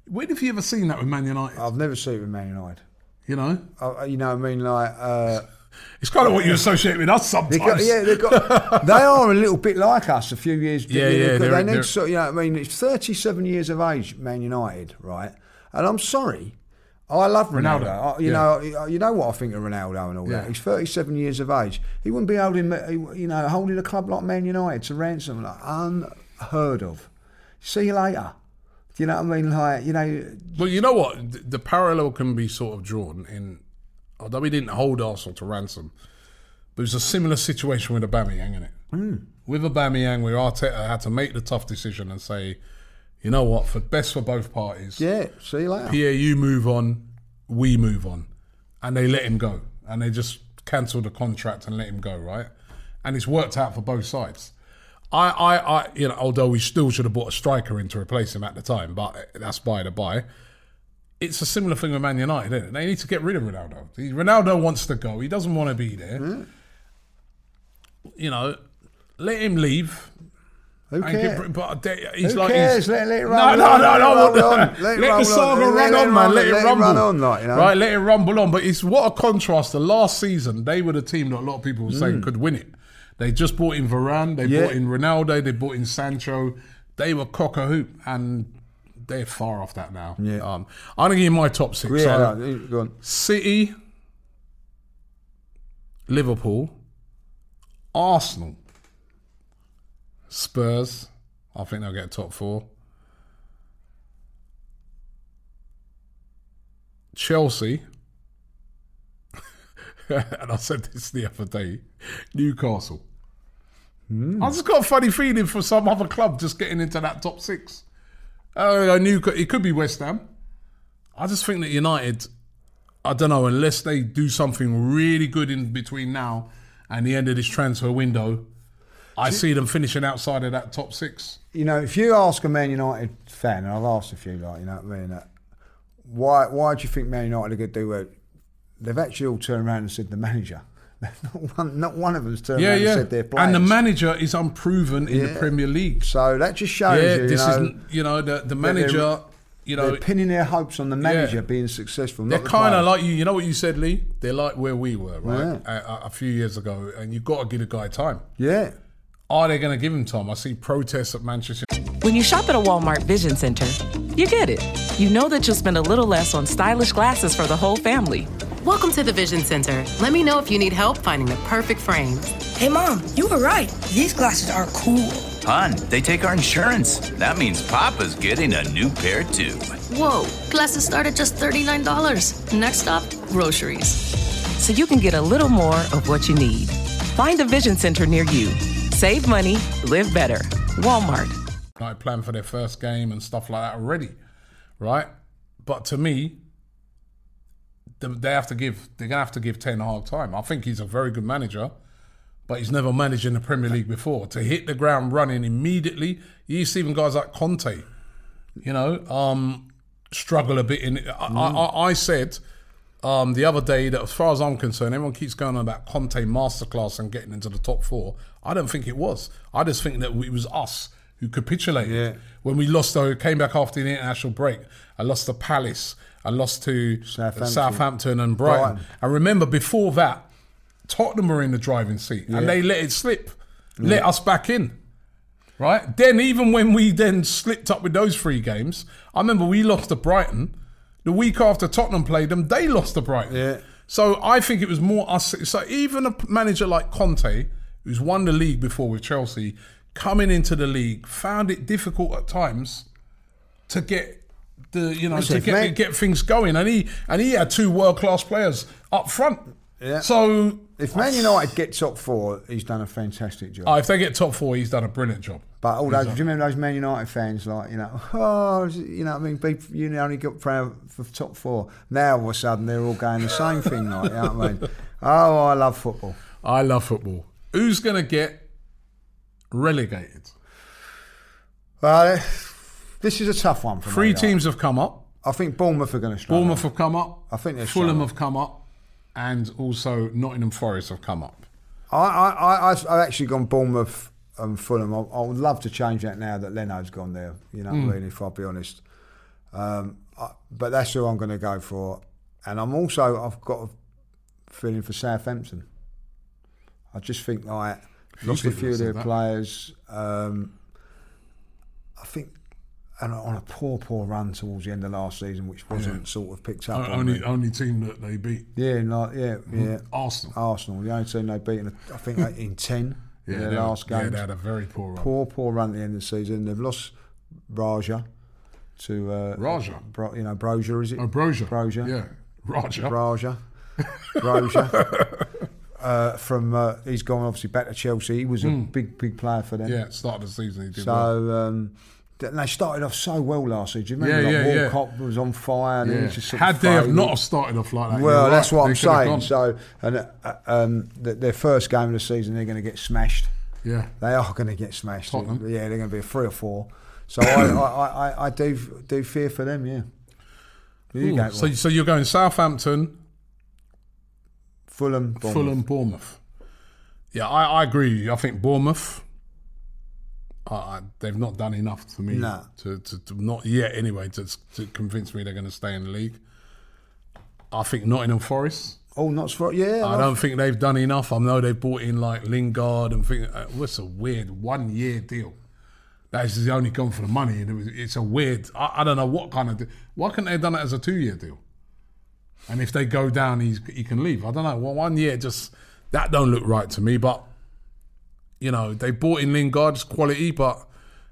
Speaker 2: when have you ever seen that with Man United?
Speaker 3: I've never seen it with Man United.
Speaker 2: You know?
Speaker 3: Uh, you know, what I mean, like. Uh,
Speaker 2: It's kind of what you associate with us sometimes.
Speaker 3: They got, yeah, they got. they are a little bit like us. A few years.
Speaker 2: Yeah,
Speaker 3: they,
Speaker 2: yeah,
Speaker 3: They,
Speaker 2: they're-
Speaker 3: need
Speaker 2: they're-
Speaker 3: you know, I mean, it's thirty-seven years of age, Man United, right? And I'm sorry, I love Ronaldo.
Speaker 2: Ronaldo,
Speaker 3: I- you
Speaker 2: yeah.
Speaker 3: know, you know what I think of Ronaldo and all
Speaker 2: Yeah.
Speaker 3: that. He's thirty-seven years of age. He wouldn't be holding, you know, holding a club like Man United to ransom, like unheard of. See you later. Do you know what I mean? Like, you know,
Speaker 2: Well, you know what? The, the parallel can be sort of drawn in, although we didn't hold Arsenal to ransom, but it was a similar situation with Aubameyang, isn't it?
Speaker 3: Mm.
Speaker 2: With Aubameyang, where Arteta had to make the tough decision and say, you know what, for best for both parties.
Speaker 3: yeah. See you later.
Speaker 2: Pierre, you move on, we move on, and they let him go, and they just cancelled the contract and let him go, right? And it's worked out for both sides. I, I, I, you know, although we still should have bought a striker in to replace him at the time, but that's by the by. It's a similar thing with Man United, isn't it? They need to get rid of Ronaldo. Ronaldo wants to go. He doesn't want to be there. You know, let him leave.
Speaker 3: Who cares?
Speaker 2: get- But they- he's
Speaker 3: Who
Speaker 2: like
Speaker 3: cares?
Speaker 2: he's-
Speaker 3: Let- let it
Speaker 2: no,
Speaker 3: roll
Speaker 2: no, no,
Speaker 3: let
Speaker 2: no. Let,
Speaker 3: on,
Speaker 2: let,
Speaker 3: let
Speaker 2: the saga run on, man. Let it
Speaker 3: let it
Speaker 2: rumble.
Speaker 3: run on, like, you know.
Speaker 2: Right, let it rumble on. But it's what a contrast. The last season, they were the team that a lot of people were saying
Speaker 3: Mm.
Speaker 2: could win it. They just bought in Varane. They
Speaker 3: Yeah.
Speaker 2: bought in Ronaldo. They bought in Sancho. They were cock a hoop, and they're far off that now.
Speaker 3: Yeah.
Speaker 2: Um, I'm gonna give you my top six.
Speaker 3: Yeah,
Speaker 2: So,
Speaker 3: no, go on.
Speaker 2: City, Liverpool, Arsenal, Spurs. I think they'll get top four. Chelsea. and I said this the other day. Newcastle. I just got a funny feeling for some other club just getting into that top six. Uh, I knew it could be West Ham. I just think that United, I don't know, unless they do something really good in between now and the end of this transfer window, I see them finishing outside of that top six.
Speaker 3: you know, if you ask a Man United fan, and I've asked a few, like, you know what I mean, uh, why why do you think Man United are going to do well? They've actually all turned around and said the manager. not, one, not one of them's turned
Speaker 2: Yeah,
Speaker 3: around
Speaker 2: yeah.
Speaker 3: and said their players.
Speaker 2: And the manager is unproven in the Premier League.
Speaker 3: So that just shows
Speaker 2: yeah,
Speaker 3: you,
Speaker 2: this
Speaker 3: you know,
Speaker 2: isn't, you know, the, the manager, you know,
Speaker 3: they're pinning their hopes on the manager being successful.
Speaker 2: They're
Speaker 3: the
Speaker 2: kind of like you. You know what you said, Lee? They're like where we were, right?
Speaker 3: Yeah.
Speaker 2: A, a- a few years ago, and you've got to give a guy time.
Speaker 3: Yeah.
Speaker 2: Are they going to give him time? I see protests at Manchester.
Speaker 6: When you shop at a Walmart Vision Center, you get it. You know that you'll spend a little less on stylish glasses for the whole family.
Speaker 7: Welcome to the Vision Center. Let me know if you need help finding the perfect frames.
Speaker 8: Hey, Mom, you were right. These glasses are cool.
Speaker 9: Hon, they take our insurance. That means Papa's getting a new pair too.
Speaker 10: Whoa, glasses start at just $39. Next stop, groceries.
Speaker 6: So you can get a little more of what you need. Find a Vision Center near you. Save money, live better. Walmart.
Speaker 2: I plan for their first game and stuff like that already, right? But to me, the- they have to give they're gonna have to give Ten Hag time. I think he's a very good manager, but he's never managed in the Premier League before. To hit the ground running immediately, you see even guys like Conte, you know, um, struggle a bit in. I, I, I said um, the other day that, as far as I'm concerned, everyone keeps going on about Conte masterclass and getting into the top four. I don't think it was. I just think that it was us who capitulated
Speaker 3: Yeah.
Speaker 2: when we lost. Though came back after the international break. I lost to Palace. I lost to
Speaker 3: Southampton.
Speaker 2: Southampton and Brighton.
Speaker 3: Brighton.
Speaker 2: And remember, before that, Tottenham were in the driving seat
Speaker 3: Yeah.
Speaker 2: and they let it slip, let us back in. Right? Then, even when we then slipped up with those three games, I remember we lost to Brighton. The week after Tottenham played them, they lost to Brighton.
Speaker 3: Yeah.
Speaker 2: So I think it was more us. So even a manager like Conte, who's won the league before with Chelsea, coming into the league, found it difficult at times to get the you know
Speaker 3: Listen,
Speaker 2: to get get things going, and he and he had two world class players up front.
Speaker 3: Yeah.
Speaker 2: So
Speaker 3: If Man United get top four, he's done a fantastic job.
Speaker 2: oh, if they get top four, he's done a brilliant job.
Speaker 3: But all those, do you remember those Man United fans, like, you know, oh, you know I mean? You only got proud for top four. Now, all of a sudden, they're all going the same thing, like, you know what I mean? Oh, I love football.
Speaker 2: I love football. Who's going to get relegated?
Speaker 3: Well, this is a tough one for
Speaker 2: Three
Speaker 3: me.
Speaker 2: teams have come up.
Speaker 3: I think Bournemouth are going to struggle.
Speaker 2: Bournemouth have come up.
Speaker 3: I think they're
Speaker 2: Fulham have come up, and also Nottingham Forest have come up.
Speaker 3: I, I, I, I've I've actually gone Bournemouth and Fulham. I, I would love to change that now that Leno's gone there. You know what
Speaker 2: Mm.
Speaker 3: I mean? If I'll be honest, um, I, but that's who I'm going to go for. And I'm also I've got a feeling for Southampton. I just think like lost a few of their
Speaker 2: that.
Speaker 3: players. Um, I think. And on a poor, poor run towards the end of last season, which wasn't sort of picked up.
Speaker 2: Only only team that they beat.
Speaker 3: Yeah, like, yeah, yeah.
Speaker 2: Arsenal.
Speaker 3: Arsenal, the only team they've beaten, I think, in 10
Speaker 2: Yeah,
Speaker 3: in their
Speaker 2: they-
Speaker 3: last
Speaker 2: yeah,
Speaker 3: game.
Speaker 2: they had a very poor run.
Speaker 3: Poor, poor run at the end of the season. They've lost Raja to. Uh,
Speaker 2: Raja?
Speaker 3: Bro, you know, Brozier, is it?
Speaker 2: Oh, Brozier.
Speaker 3: Brozier.
Speaker 2: Yeah, Raja.
Speaker 3: Raja. Brozier. uh, from, uh, he's gone obviously back to Chelsea. He was a big, big player for them.
Speaker 2: Yeah, start of the season he did
Speaker 3: So,
Speaker 2: well.
Speaker 3: um, th- they started off so well last season. Do you remember?
Speaker 2: Yeah,
Speaker 3: like,
Speaker 2: yeah, yeah.
Speaker 3: Was on fire. And
Speaker 2: Yeah.
Speaker 3: he just
Speaker 2: Had they have not started off like that,
Speaker 3: Well,
Speaker 2: you're
Speaker 3: that's what
Speaker 2: they
Speaker 3: I'm saying. So, and uh, um, th- their first game of the season, they're going to get smashed.
Speaker 2: Yeah.
Speaker 3: They are going to get smashed.
Speaker 2: Tottenham.
Speaker 3: Yeah, they're going to be a three or four. So I, I, I, I do do fear for them. Yeah. You
Speaker 2: Ooh, so, so you're going Southampton,
Speaker 3: Fulham, Bournemouth.
Speaker 2: Fulham, Bournemouth. Yeah, I, I agree. I think Bournemouth. Uh, they've not done enough for me to, to, to not yet anyway to, to convince me they're going to stay in the league. I think Nottingham Forest.
Speaker 3: Oh, not for yeah.
Speaker 2: I don't think they've done enough. I know they've brought in like Lingard and think uh, what's a weird one year deal. That's the only gone for the money, and it was, it's a weird. I, I don't know what kind of. Why couldn't they have done it as a two year deal? And if they go down, he's he can leave. I don't know. Well, one year just that don't look right to me. But you know, they bought in Lingard's quality, but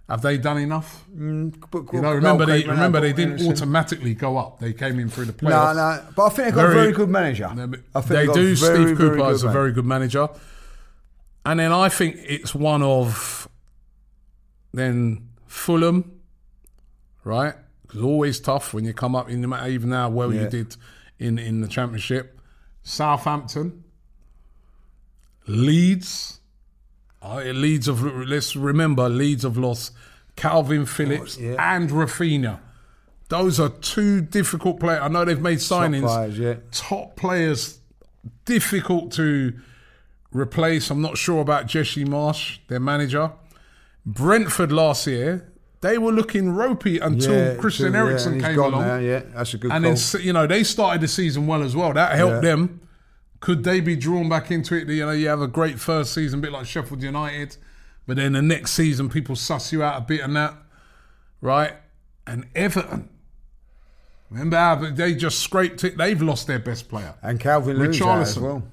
Speaker 2: have they done enough?
Speaker 3: Mm, but,
Speaker 2: You know, remember they remember they didn't
Speaker 3: Henderson.
Speaker 2: automatically go up. They came in through the playoffs.
Speaker 3: no. No, but I think they've got a very good manager. I think
Speaker 2: They
Speaker 3: got
Speaker 2: do.
Speaker 3: very,
Speaker 2: Steve
Speaker 3: very
Speaker 2: Cooper is a very good manager, and then I think it's one of then Fulham, right? It's always tough when you come up in no matter even now well you did in in the championship. Southampton, Leeds. Uh, Leeds of let's remember Leeds have lost Kalvin Phillips
Speaker 3: yeah.
Speaker 2: and Rafinha. Those are two difficult players. I know they've made signings.
Speaker 3: players, yeah.
Speaker 2: Top players, difficult to replace. I'm not sure about Jesse Marsch, their manager. Brentford last year, they were looking ropey until
Speaker 3: Yeah,
Speaker 2: Christian
Speaker 3: yeah,
Speaker 2: Eriksen
Speaker 3: and
Speaker 2: came
Speaker 3: gone
Speaker 2: along.
Speaker 3: now, yeah, that's a good
Speaker 2: And
Speaker 3: call.
Speaker 2: then you know they started the season well as well. That helped
Speaker 3: Yeah.
Speaker 2: them. Could they be drawn back into it? You know, you have a great first season, a bit like Sheffield United, but then the next season people suss you out a bit and that, right? And Everton, remember how they just scraped it? They've lost their best player.
Speaker 3: And Calvert-Lewin as well.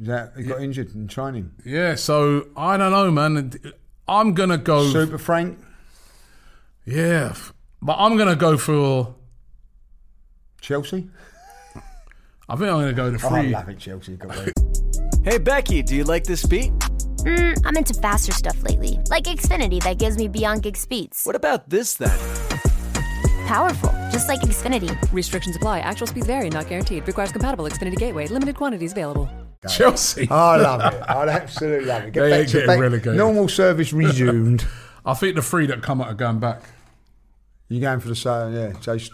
Speaker 3: Yeah, he got injured in training.
Speaker 2: Yeah, so I don't know, man. I'm gonna go.
Speaker 3: Super Frank.
Speaker 2: Yeah, but I'm gonna go for.
Speaker 3: Chelsea.
Speaker 2: I think I'm gonna go to
Speaker 3: Oh, I
Speaker 2: three.
Speaker 3: love it, Chelsea. Got it.
Speaker 11: Hey Becky, do you like this beat?
Speaker 12: Mm, I'm into faster stuff lately, like Xfinity that gives me beyond gig speeds.
Speaker 11: What about this then?
Speaker 12: Powerful, just like Xfinity.
Speaker 13: Restrictions apply. Actual speeds vary, not guaranteed. Requires compatible Xfinity Gateway. Limited quantities available.
Speaker 2: Chelsea.
Speaker 3: I love it. I absolutely love it. Get
Speaker 2: They
Speaker 3: back
Speaker 2: ain't
Speaker 3: to
Speaker 2: getting
Speaker 3: back.
Speaker 2: relegated.
Speaker 3: Normal service resumed.
Speaker 2: I think the three that come out are going back.
Speaker 3: you going for the same? Yeah, Jay's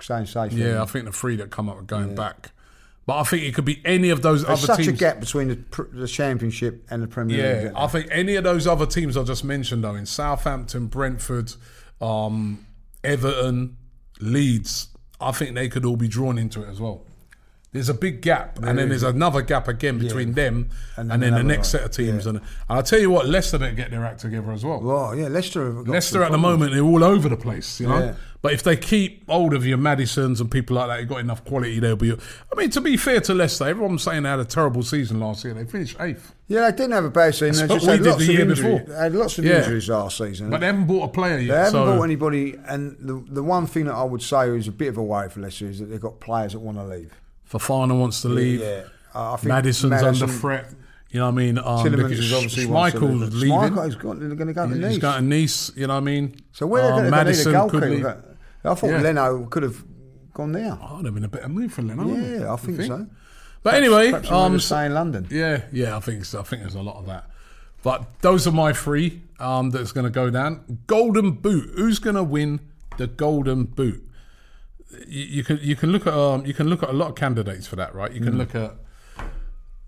Speaker 3: saying safe.
Speaker 2: Yeah, I think the three that come up are going
Speaker 3: Yeah.
Speaker 2: back. But I think it could be any of those other teams.
Speaker 3: There's
Speaker 2: other
Speaker 3: such
Speaker 2: teams.
Speaker 3: a gap between the, the Championship and the Premier League.
Speaker 2: Yeah, I think any of those other teams I just mentioned, though, in Southampton, Brentford, um, Everton, Leeds, I think they could all be drawn into it as well. There's a big gap, and then there's another gap again between them and,
Speaker 3: And
Speaker 2: then
Speaker 3: then
Speaker 2: the next
Speaker 3: one.
Speaker 2: set of teams. And, and I'll tell you what, Leicester don't get their act together as well.
Speaker 3: Well, yeah, Leicester. Have got
Speaker 2: Leicester at the moment they're all over the place, you know.
Speaker 3: Yeah.
Speaker 2: But if they keep hold of your Maddisons and people like that, you've got enough quality. They'll be. I mean, to be fair to Leicester, everyone's saying they had a terrible season last year. They finished eighth,
Speaker 3: Yeah, they didn't have a bad season. They just had
Speaker 2: we did
Speaker 3: lots
Speaker 2: the
Speaker 3: of
Speaker 2: year
Speaker 3: injuries.
Speaker 2: before.
Speaker 3: They had lots of
Speaker 2: Yeah.
Speaker 3: injuries last season.
Speaker 2: but they haven't bought a player yet.
Speaker 3: They haven't
Speaker 2: so
Speaker 3: bought anybody, and the the one thing that I would say is a bit of a worry for Leicester is that they've got players that want to leave.
Speaker 2: Fofana wants to leave.
Speaker 3: Yeah, I I think
Speaker 2: Maddison's
Speaker 3: Maddison-
Speaker 2: under threat. You know what I mean? Um, Tielemans
Speaker 3: is obviously to leave.
Speaker 2: leaving.
Speaker 3: Got, going to go to
Speaker 2: He's
Speaker 3: Nice.
Speaker 2: got a Nice. You know what I mean?
Speaker 3: So where
Speaker 2: Um,
Speaker 3: are they going to need a
Speaker 2: Maddison could
Speaker 3: goalkeeper? I thought
Speaker 2: Yeah.
Speaker 3: Leno could have gone there.
Speaker 2: Oh, that'd have been a better move for Leno.
Speaker 3: Yeah, I think so.
Speaker 2: But
Speaker 3: Perhaps-
Speaker 2: anyway,
Speaker 3: perhaps
Speaker 2: um,
Speaker 3: stay in London.
Speaker 2: Yeah, yeah, I think so. I think there's a lot of that. But those are my three um, that's going to go down. Golden Boot. Who's going to win the Golden Boot? You, you can you can look at um, you can look at a lot of candidates for that, right? You can
Speaker 3: Mm.
Speaker 2: look at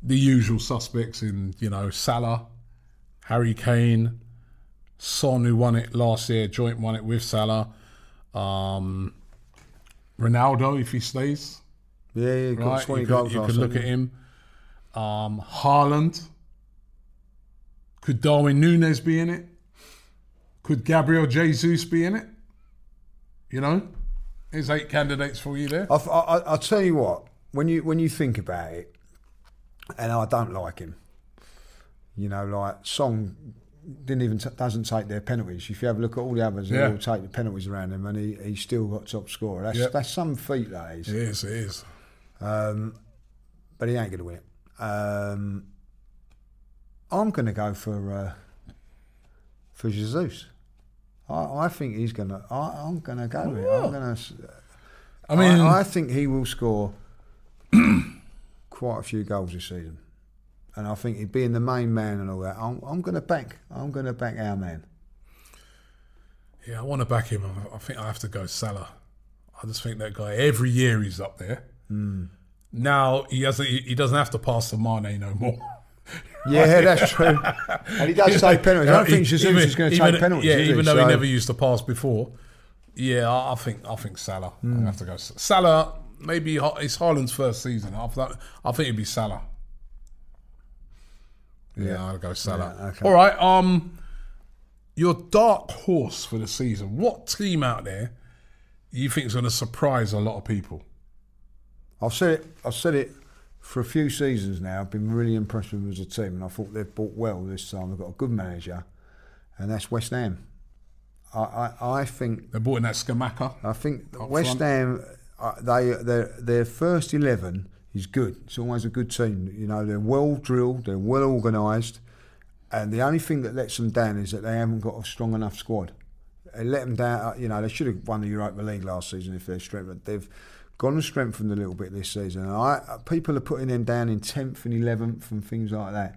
Speaker 2: the usual suspects in you know Salah, Harry Kane, Son who won it last year, joint won it with Salah, um, Ronaldo if he stays.
Speaker 3: Yeah, yeah,
Speaker 2: right?
Speaker 3: 20
Speaker 2: you could, you could look at him. Um, Haaland. Could Darwin Nunez be in it? Could Gabriel Jesus be in it? You know, there's eight candidates for you there.
Speaker 3: I, I, I'll tell you what. When you when you think about it, and I don't like him. You know, like Song didn't even t- doesn't take their penalties. If you have a look at all the others, they
Speaker 2: Yeah.
Speaker 3: all take the penalties around him, and he, he's still got top scorer. That's
Speaker 2: Yep.
Speaker 3: that's some feat that is.
Speaker 2: It is. It is.
Speaker 3: Um, but he ain't going to win it. Um, I'm going to go for uh, for Jesus. I, I think he's going to. I'm going to go with it. I'm to.
Speaker 2: I mean-
Speaker 3: I, I think he will score quite a few goals this season, and I think he'd being the main man and all that. I'm, I'm going to back. I'm going to back our man.
Speaker 2: Yeah, I want to back him. I- I think I have to go Salah. I just think that guy every year he's up there.
Speaker 3: Hmm.
Speaker 2: Now he hasn't. He he doesn't have to pass to Mane no more.
Speaker 3: Yeah, that's true. And he does take penalties. I don't think Jesus
Speaker 2: Even-
Speaker 3: is going to
Speaker 2: even-
Speaker 3: take penalties.
Speaker 2: Yeah,
Speaker 3: is he?
Speaker 2: even though he never used to pass before. Yeah, I, I think I think Salah. I
Speaker 3: Mm.
Speaker 2: have to go Salah. Maybe it's Haaland's first season. After that, I think it'd be Salah. Yeah,
Speaker 3: Yeah.
Speaker 2: I'll go Salah.
Speaker 3: Yeah, okay.
Speaker 2: All right. Um, your dark horse for the season. What team out there you think is going to surprise a lot of people?
Speaker 3: I've said it. I've said it for a few seasons now. I've been really impressed with them as a team, and I thought they've bought well this time. They've got a good manager, and that's West Ham. I, I, I think
Speaker 2: They bought in that Scamacca.
Speaker 3: I think West
Speaker 2: front.
Speaker 3: Ham. Uh, they their their first eleven is good. It's always a good team. You know they're well drilled. They're well organised, and the only thing that lets them down is that they haven't got a strong enough squad. They let them down. uh, You know they should have won the Europa League last season if they're strengthened. They've gone and strengthened a little bit this season. I people are putting them down in tenth and eleventh and things like that.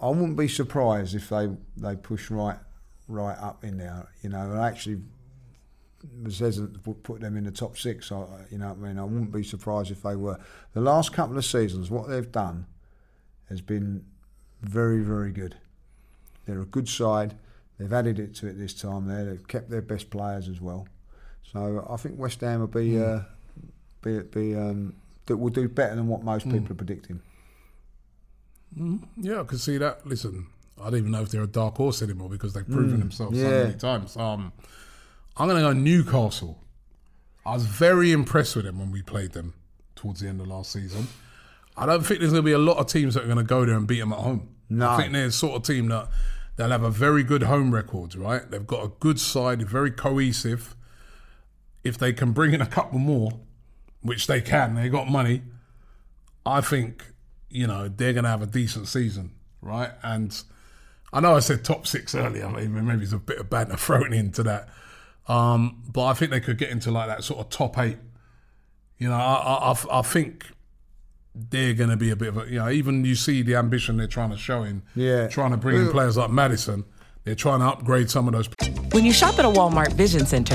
Speaker 3: I wouldn't be surprised if they they push right right up in there. You know, and actually to put- them in the top six. I, you know, I mean, I wouldn't be surprised if they were. The last couple of seasons, what they've done has been very, very good. They're a good side. They've added it to it this time. There, they've kept their best players as well. So I think West Ham will be uh, be be um, that will do better than what most people are predicting.
Speaker 2: Mm, yeah, I can see that. Listen, I don't even know if they're a dark horse anymore because they've proven
Speaker 3: Mm,
Speaker 2: themselves so many times. Um, I'm going to go Newcastle. I was very impressed with them when we played them towards the end of last season. I don't think there's going to be a lot of teams that are going to go there and beat them at home.
Speaker 3: No.
Speaker 2: I think they're the sort of team that they'll have a very good home record, right? They've got a good side, very cohesive. If they can bring in a couple more, which they can, they got money. I think you know they're going to have a decent season, right? And I know I said top six earlier. I mean, maybe there's a bit of banter thrown into that, um, but I think they could get into like that sort of top eight. You know, I I, I- I think they're going to be a bit of a you know even you see the ambition they're trying to show in
Speaker 3: Yeah.
Speaker 2: trying to bring in players like Maddison. They're trying to upgrade some of those.
Speaker 6: When you shop at a Walmart Vision Center,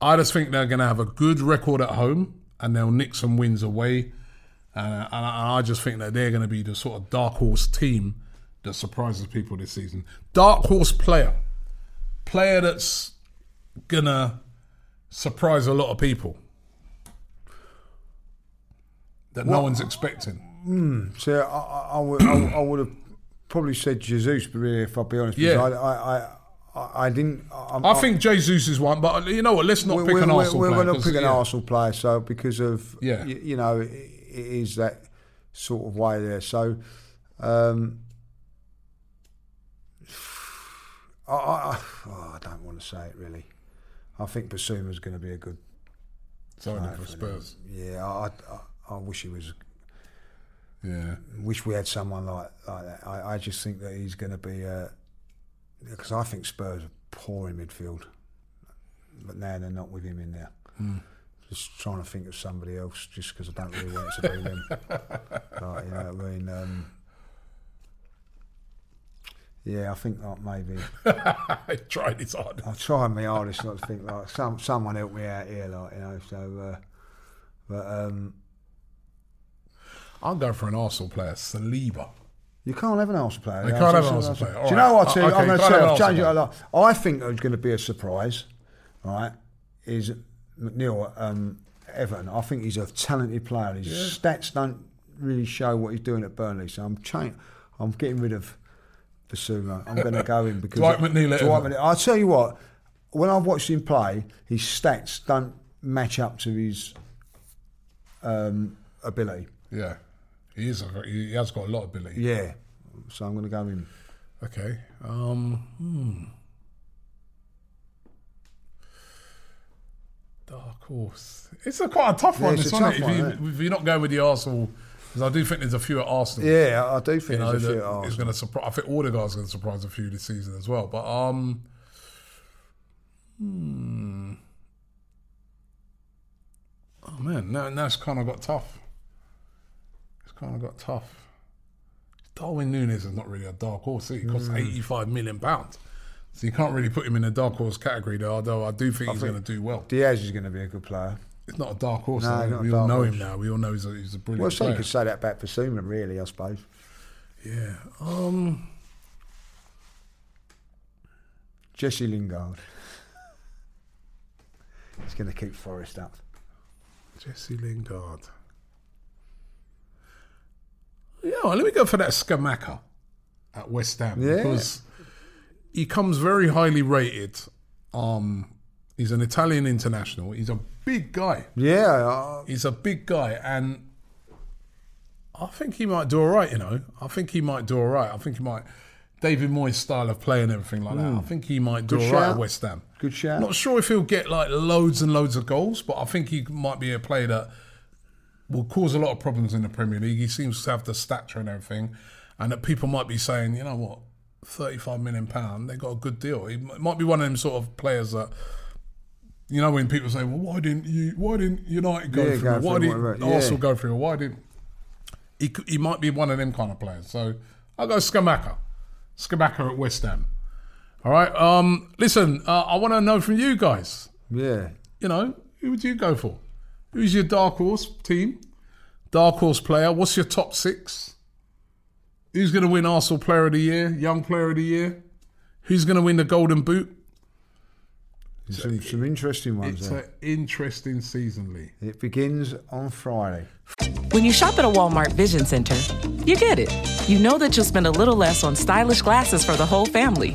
Speaker 2: I just think they're going to have a good record at home and they'll nick some wins away. Uh, and I just think that they're going to be the sort of dark horse team that surprises people this season. Dark horse player. Player that's going to surprise a lot of people that no one's expecting.
Speaker 3: Mm, so I, I, I would, I, I would have probably said Jesus, but really, if I'll be honest,
Speaker 2: Yeah.
Speaker 3: I, I, I, I didn't. I,
Speaker 2: I think Jesus is one, but you know what? Let's not
Speaker 3: we're,
Speaker 2: pick
Speaker 3: we're,
Speaker 2: an
Speaker 3: we're-
Speaker 2: Arsenal
Speaker 3: we're
Speaker 2: player.
Speaker 3: going to
Speaker 2: 'cause,
Speaker 3: pick an
Speaker 2: yeah.
Speaker 3: Arsenal player, so because of
Speaker 2: Yeah.
Speaker 3: you, you know, it, it is that sort of way there. So, um, I, I, I- oh, I don't want to say it really. I think Bissouma's going to be a good.
Speaker 2: Signing for. Spurs.
Speaker 3: Yeah, I, I, I wish he was.
Speaker 2: Yeah.
Speaker 3: Wish we had someone like, like that. I, I just think that he's going to be. Because I think Spurs are poor in midfield, but now they're not with him in there.
Speaker 2: Hmm.
Speaker 3: Just trying to think of somebody else, just because I don't really want it to be them. Like, you know what I mean? Um, yeah, I think like maybe.
Speaker 2: I tried his hardest.
Speaker 3: I tried my hardest not to think like some someone help me out here, like you know. So, uh, but um,
Speaker 2: I'll go for an Arsenal player, Saliba.
Speaker 3: You can't have an Arsenal player.
Speaker 2: You can't have an Arsenal player.
Speaker 3: Do you know what? I I'm going to
Speaker 2: can't
Speaker 3: say,
Speaker 2: have an
Speaker 3: I've changed it a lot. I think there's going to be a surprise, right? Is McNeil um, Everton. I think he's a talented player. His stats don't really show what he's doing at Burnley. So I'm cha- I'm getting rid of Bissouma. I'm going to go in because
Speaker 2: Dwight McNeil at
Speaker 3: Dwight McNeil. I'll tell you what. When I've watched him play, his stats don't match up to his um, ability.
Speaker 2: Yeah, he is. A, he has got a lot of ability.
Speaker 3: Yeah. So I'm going to go in.
Speaker 2: Okay. Um. Hmm. Dark horse. It's a quite a tough
Speaker 3: Yeah,
Speaker 2: one.
Speaker 3: it's a tough
Speaker 2: If,
Speaker 3: one,
Speaker 2: you,
Speaker 3: isn't
Speaker 2: if you're not going with the Arsenal, because I do think there's a few at Arsenal.
Speaker 3: Yeah, I do think
Speaker 2: you know,
Speaker 3: there's a few at Arsenal.
Speaker 2: Is going to surprise. I think Odegaard's going to surprise a few this season as well. But um. Hmm. Oh man, now, it's kind of got tough. Kind of got tough. Darwin Nunez is not really a dark horse. He costs
Speaker 3: Mm.
Speaker 2: 85 million pounds. So you can't really put him in a dark horse category, though. Although I do think
Speaker 3: I
Speaker 2: he's
Speaker 3: think
Speaker 2: going to do well.
Speaker 3: Diaz is going to be a good player.
Speaker 2: It's not a dark horse.
Speaker 3: No,
Speaker 2: though.
Speaker 3: not a
Speaker 2: we all know
Speaker 3: horse.
Speaker 2: him now. We all know he's a, he's a brilliant
Speaker 3: Well, so you could say that about Bissouma, really, I suppose.
Speaker 2: Yeah. Um.
Speaker 3: Jesse Lingard. He's going to keep Forest up.
Speaker 2: Jesse Lingard. Yeah, well, let me go for that Scamacca at West Ham
Speaker 3: Yeah.
Speaker 2: because he comes very highly rated. Um, he's an Italian international. He's a big guy.
Speaker 3: Yeah, uh,
Speaker 2: He's a big guy, and I think he might do all right. You know, I think he might do all right. I think he might. David Moyes' style of play and everything like that.
Speaker 3: Mm.
Speaker 2: I think he might do
Speaker 3: Good
Speaker 2: all right
Speaker 3: shout.
Speaker 2: at West Ham.
Speaker 3: Good shout.
Speaker 2: Not sure if he'll get like loads and loads of goals, but I think he might be a player that will cause a lot of problems in the Premier League. He seems to have the stature and everything, and that people might be saying, you know what, thirty-five million pound, they got a good deal. He might be one of them sort of players that. You know when people say, "Well, why didn't you? Why didn't United go
Speaker 3: Yeah,
Speaker 2: through?
Speaker 3: go?
Speaker 2: Why didn't
Speaker 3: yeah.
Speaker 2: Arsenal go through? Why didn't?" He he might be one of them kind of players. So I'll go Scamacca, Scamacca at West Ham. All right. Um, listen, uh, I want to know from you guys.
Speaker 3: Yeah.
Speaker 2: You know, who would you go for? Who's your dark horse team? Dark horse player. What's your top six? Who's going to win Arsenal Player of the Year? Young Player of the Year? Who's going to win the Golden Boot?
Speaker 3: some, some interesting ones
Speaker 2: It's an interesting season, Lee.
Speaker 3: It begins on Friday.
Speaker 6: When you shop at a Walmart Vision Center, you get it. You know that you'll spend a little less on stylish glasses for the whole family.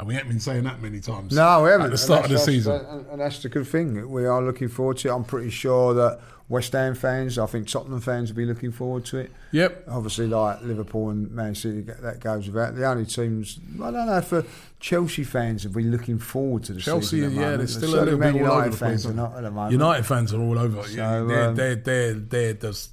Speaker 2: And we ain't been saying that many times.
Speaker 3: No, we haven't.
Speaker 2: At the start of the season.
Speaker 3: And, and that's the good thing. We are looking forward to it. I'm pretty sure that West Ham fans, I think Tottenham fans will be looking forward to it.
Speaker 2: Yep.
Speaker 3: Obviously, like Liverpool and Man City, that goes without. The only teams, I don't know, for Chelsea fans, will be looking forward to the
Speaker 2: Chelsea,
Speaker 3: season. the
Speaker 2: yeah, there's still a
Speaker 3: Certainly
Speaker 2: little bit
Speaker 3: Man
Speaker 2: all over
Speaker 3: United
Speaker 2: the
Speaker 3: fans
Speaker 2: place.
Speaker 3: are not at the moment.
Speaker 2: United fans are all over.
Speaker 3: So,
Speaker 2: yeah, they're,
Speaker 3: um,
Speaker 2: they're, they're, they're just,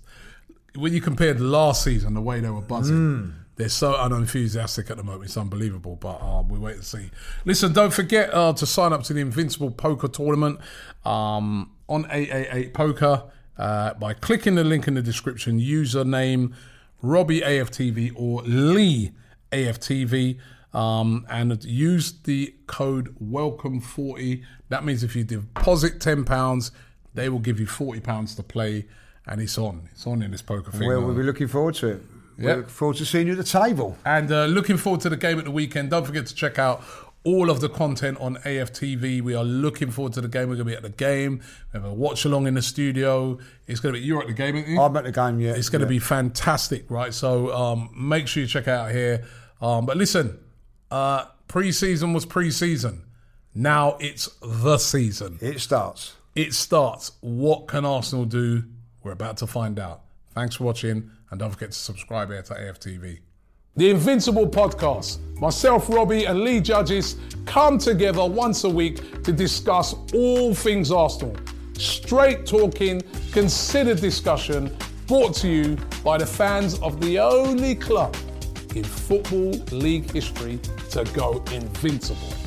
Speaker 2: when you compare the last season, the way they were buzzing,
Speaker 3: Mm.
Speaker 2: They're so unenthusiastic at the moment. It's unbelievable, but uh, we wait and see. Listen, don't forget uh, to sign up to the Invincible Poker Tournament um, on 888 Poker uh, by clicking the link in the description. Username Robbie AFTV or Lee AFTV. Um, and use the code welcome40 that means if you deposit 10 pounds they will give you 40 pounds to play and it's on it's on in this poker thing
Speaker 3: We'll,
Speaker 2: uh,
Speaker 3: we'll be looking forward to it. We
Speaker 2: Yep.
Speaker 3: look forward to seeing you at the table.
Speaker 2: and uh, looking forward to the game at the weekend. Don't forget to check out all of the content on AFTV. We are looking forward to the game. We're going to be at the game. We have a watch along in the studio. It's going to be, you're at the game, aren't you?
Speaker 3: I'm at the game, yeah.
Speaker 2: It's going to be fantastic, right? So um, make sure you check out here. Um, but listen, uh, pre season was pre season. Now it's the season.
Speaker 3: It starts.
Speaker 2: It starts. What can Arsenal do? We're about to find out. Thanks for watching, and don't forget to subscribe here to AFTV. The Invincible Podcast. Myself, Robbie, and Lee Judges come together once a week to discuss all things Arsenal. Straight talking, considered discussion, brought to you by the fans of the only club in Football League history to go invincible.